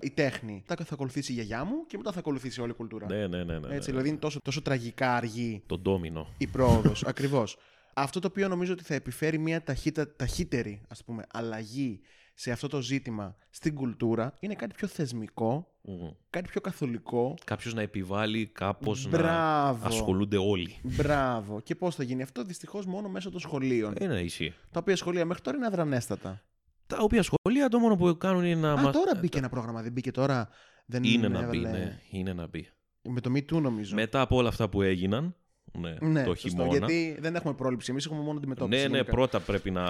η τέχνη, μετά θα ακολουθήσει η γιαγιά μου και μετά θα ακολουθήσει όλη η κουλτούρα. Ναι, ναι, ναι. ναι, Έτσι, ναι. δηλαδή είναι τόσο, τόσο τραγικά αργή Το ντόμινο. η πρόοδος. Ακριβώς. Αυτό το οποίο νομίζω ότι θα επιφέρει μια ταχύτα, ταχύτερη ας πούμε, αλλαγή σε αυτό το ζήτημα στην κουλτούρα είναι κάτι πιο θεσμικό, Μμμ. κάτι πιο καθολικό. Κάποιος να επιβάλλει κάπως να Μπράβο. ασχολούνται όλοι. Μπράβο. Και πώς θα γίνει αυτό, δυστυχώς μόνο μέσω των σχολείων. Ε, ναι, ισχύει. Τα οποία σχολεία μέχρι τώρα είναι αδρανέστατα. Τα οποία σχολεία το μόνο που κάνουν είναι να Α, μας- τώρα μπήκε ένα πρόγραμμα, δεν μπήκε τώρα. Δεν Είναι να μπει, έβαλε- ναι. Είναι να μπει. Με το Me Too νομίζω. Μετά από όλα αυτά που έγιναν, ναι, ναι, το σωστό, χειμώνα. γιατί δεν έχουμε πρόληψη. Εμείς έχουμε μόνο αντιμετώπιση. Ναι, ναι, γενικά. πρώτα πρέπει να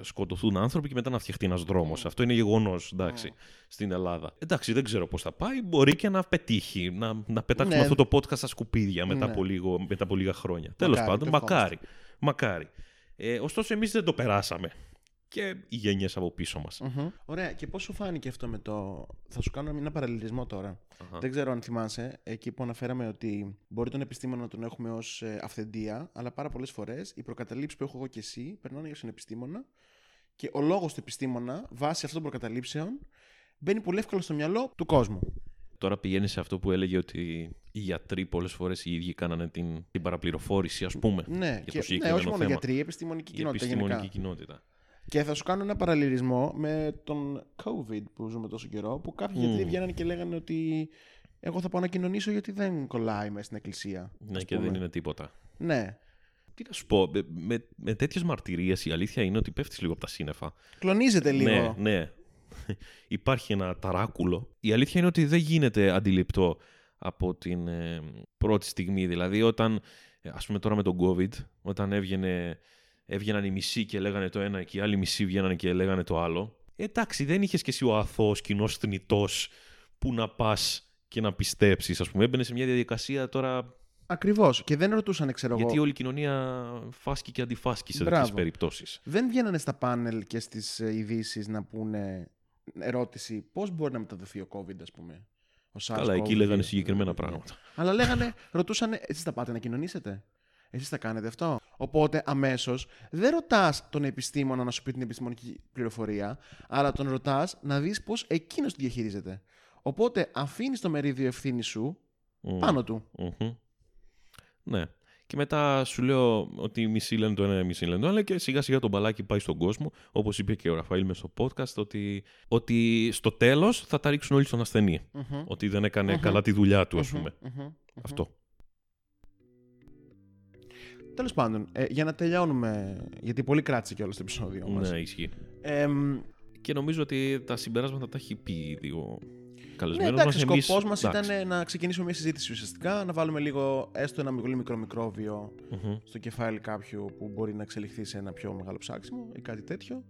σκοτωθούν άνθρωποι και μετά να φτιαχτεί ένας δρόμος. Αυτό είναι γεγονός, εντάξει, στην Ελλάδα. Εντάξει, δεν ξέρω πώς θα πάει. Μπορεί και να πετύχει, να, να πετάξουμε Ναι. αυτό το podcast στα σκουπίδια μετά, Ναι. από, λίγο, μετά από λίγα χρόνια. Τέλος Μακάρι, πάντων, το μακάρι. Μακάρι. Ε, ωστόσο, εμείς δεν το περάσαμε. Και οι γενιές από πίσω μας. Μμμ. Ωραία, και πώς σου φάνηκε αυτό με το. Θα σου κάνω ένα παραλληλισμό τώρα. Δεν ξέρω αν θυμάσαι, εκεί που αναφέραμε ότι μπορεί τον επιστήμονα να τον έχουμε ως αυθεντία, αλλά πάρα πολλές φορές οι προκαταλήψεις που έχω εγώ και εσύ περνάνε για τον επιστήμονα και ο λόγος του επιστήμονα, βάσει αυτών των προκαταλήψεων, μπαίνει πολύ εύκολα στο μυαλό του κόσμου. Τώρα πηγαίνεις σε αυτό που έλεγε ότι οι γιατροί πολλές φορές οι ίδιοι κάνανε την, την παραπληροφόρηση, ας πούμε. Ναι, για και, το ναι συγκεκριμένο όχι μόνο θέμα. γιατροί, η επιστημονική Η κοινότητα επιστημονική γενικά. κοινότητα. Και θα σου κάνω ένα παραλληλισμό με τον COVID που ζούμε τόσο καιρό, που κάποιοι γιατροί βγαίνανε και λέγανε ότι εγώ θα πάω να κοινωνήσω γιατί δεν κολλάει μέσα στην εκκλησία. Ναι, ας και πούμε. δεν είναι τίποτα. Ναι. Τι να σου πω, με, με, με τέτοιες μαρτυρίες η αλήθεια είναι ότι πέφτεις λίγο από τα σύννεφα. Κλονίζεται λίγο. Ναι, ναι. Υπάρχει ένα ταράκουλο. Η αλήθεια είναι ότι δεν γίνεται αντιληπτό από την ε, πρώτη στιγμή. Δηλαδή, όταν, ε, ας πούμε τώρα με τον COVID, όταν έβγαινε, έβγαιναν οι μισοί και λέγανε το ένα και οι άλλοι μισοί βγαίνανε και λέγανε το άλλο. Ε, εντάξει, δεν είχες και εσύ ο αθώος κοινός θνητός που να πας και να πιστέψεις, ας πούμε. Έμπαινε σε μια διαδικασία τώρα Ακριβώς. Και δεν ρωτούσαν, ξέρω εγώ. γιατί όλη η κοινωνία φάσκει και αντιφάσκει σε Μπράβο. τέτοιες περιπτώσεις. Δεν Δεν βγαίνανε στα πάνελ και στις ειδήσεις να πούνε ερώτηση πώς μπορεί να μεταδοθεί ο COVID, ας πούμε. Ο Καλά, SARS-CoV-2. εκεί λέγανε συγκεκριμένα πράγματα. Αλλά λέγανε, ρωτούσαν, εσείς θα πάτε να κοινωνήσετε; Εσείς θα κάνετε αυτό. Οπότε αμέσως δεν ρωτάς τον επιστήμονα να σου πει την επιστημονική πληροφορία, αλλά τον ρωτάς να δεις πώς εκείνος τη διαχειρίζεται. Οπότε αφήνεις το μερίδιο ευθύνη σου Μμ. πάνω του. Μμμ. Ναι. Και μετά σου λέω ότι μισή λένε το ένα, μισή λένε το άλλο και σιγά σιγά το μπαλάκι πάει στον κόσμο. Όπως είπε και ο Ραφαήλ με στο podcast, ότι, ότι στο τέλος θα τα ρίξουν όλοι στον ασθενη Ότι δεν έκανε καλά τη δουλειά του, ας πούμε. Αυτό. Τέλος πάντων, ε, για να τελειώνουμε, γιατί πολύ κράτησε κιόλα το επεισόδιο μας. Ναι, ισχύει. Εμ, Και νομίζω ότι τα συμπεράσματα τα έχει πει ήδη ο Ναι, καλεσμένος εντάξει, μας. ο σκοπός μας ήταν να ξεκινήσουμε μια συζήτηση ουσιαστικά, να βάλουμε λίγο έστω ένα πολύ μικρό μικρόβιο στο κεφάλι κάποιου που μπορεί να εξελιχθεί σε ένα πιο μεγάλο ψάξιμο ή κάτι τέτοιο.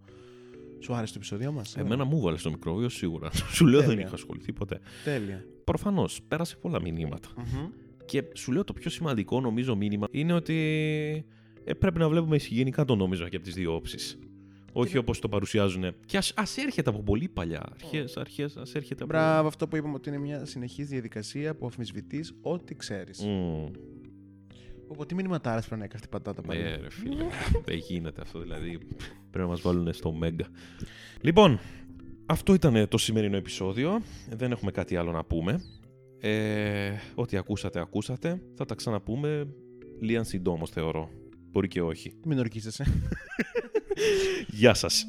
Σου άρεσε το επεισόδιο μας. Εμένα μου βάλε στο μικρόβιο σίγουρα. Σου λέω δεν Τέλεια. είχα ασχοληθεί ποτέ. Τέλεια. Προφανώς πέρασε πολλά μηνύματα. Μμμ. Και σου λέω το πιο σημαντικό νομίζω μήνυμα είναι ότι ε, πρέπει να βλέπουμε εισηγενικά το νόμισμα και από τις δύο όψεις. Όχι όπως το παρουσιάζουν. Και ας ας έρχεται από πολύ παλιά. Αρχές, αρχές, ας έρχεται από. Μπράβο, αυτό που είπαμε ότι είναι μια συνεχής διαδικασία που αμφισβητεί ό,τι ξέρεις. Μμμ. Οπότε τι μηνυματάρε πρέπει να έχει αυτή η πατάτα πάλι. Ε, ρε φίλε. Δεν γίνεται αυτό δηλαδή. Πρέπει να μας βάλουν στο Μέγκα. Λοιπόν, αυτό ήταν το σημερινό επεισόδιο. Δεν έχουμε κάτι άλλο να πούμε. Ε, ό,τι ακούσατε, ακούσατε. Θα τα ξαναπούμε λίγαν συντόμως θεωρώ. Μπορεί και όχι. Μην ορκίζεσαι. Γεια σας.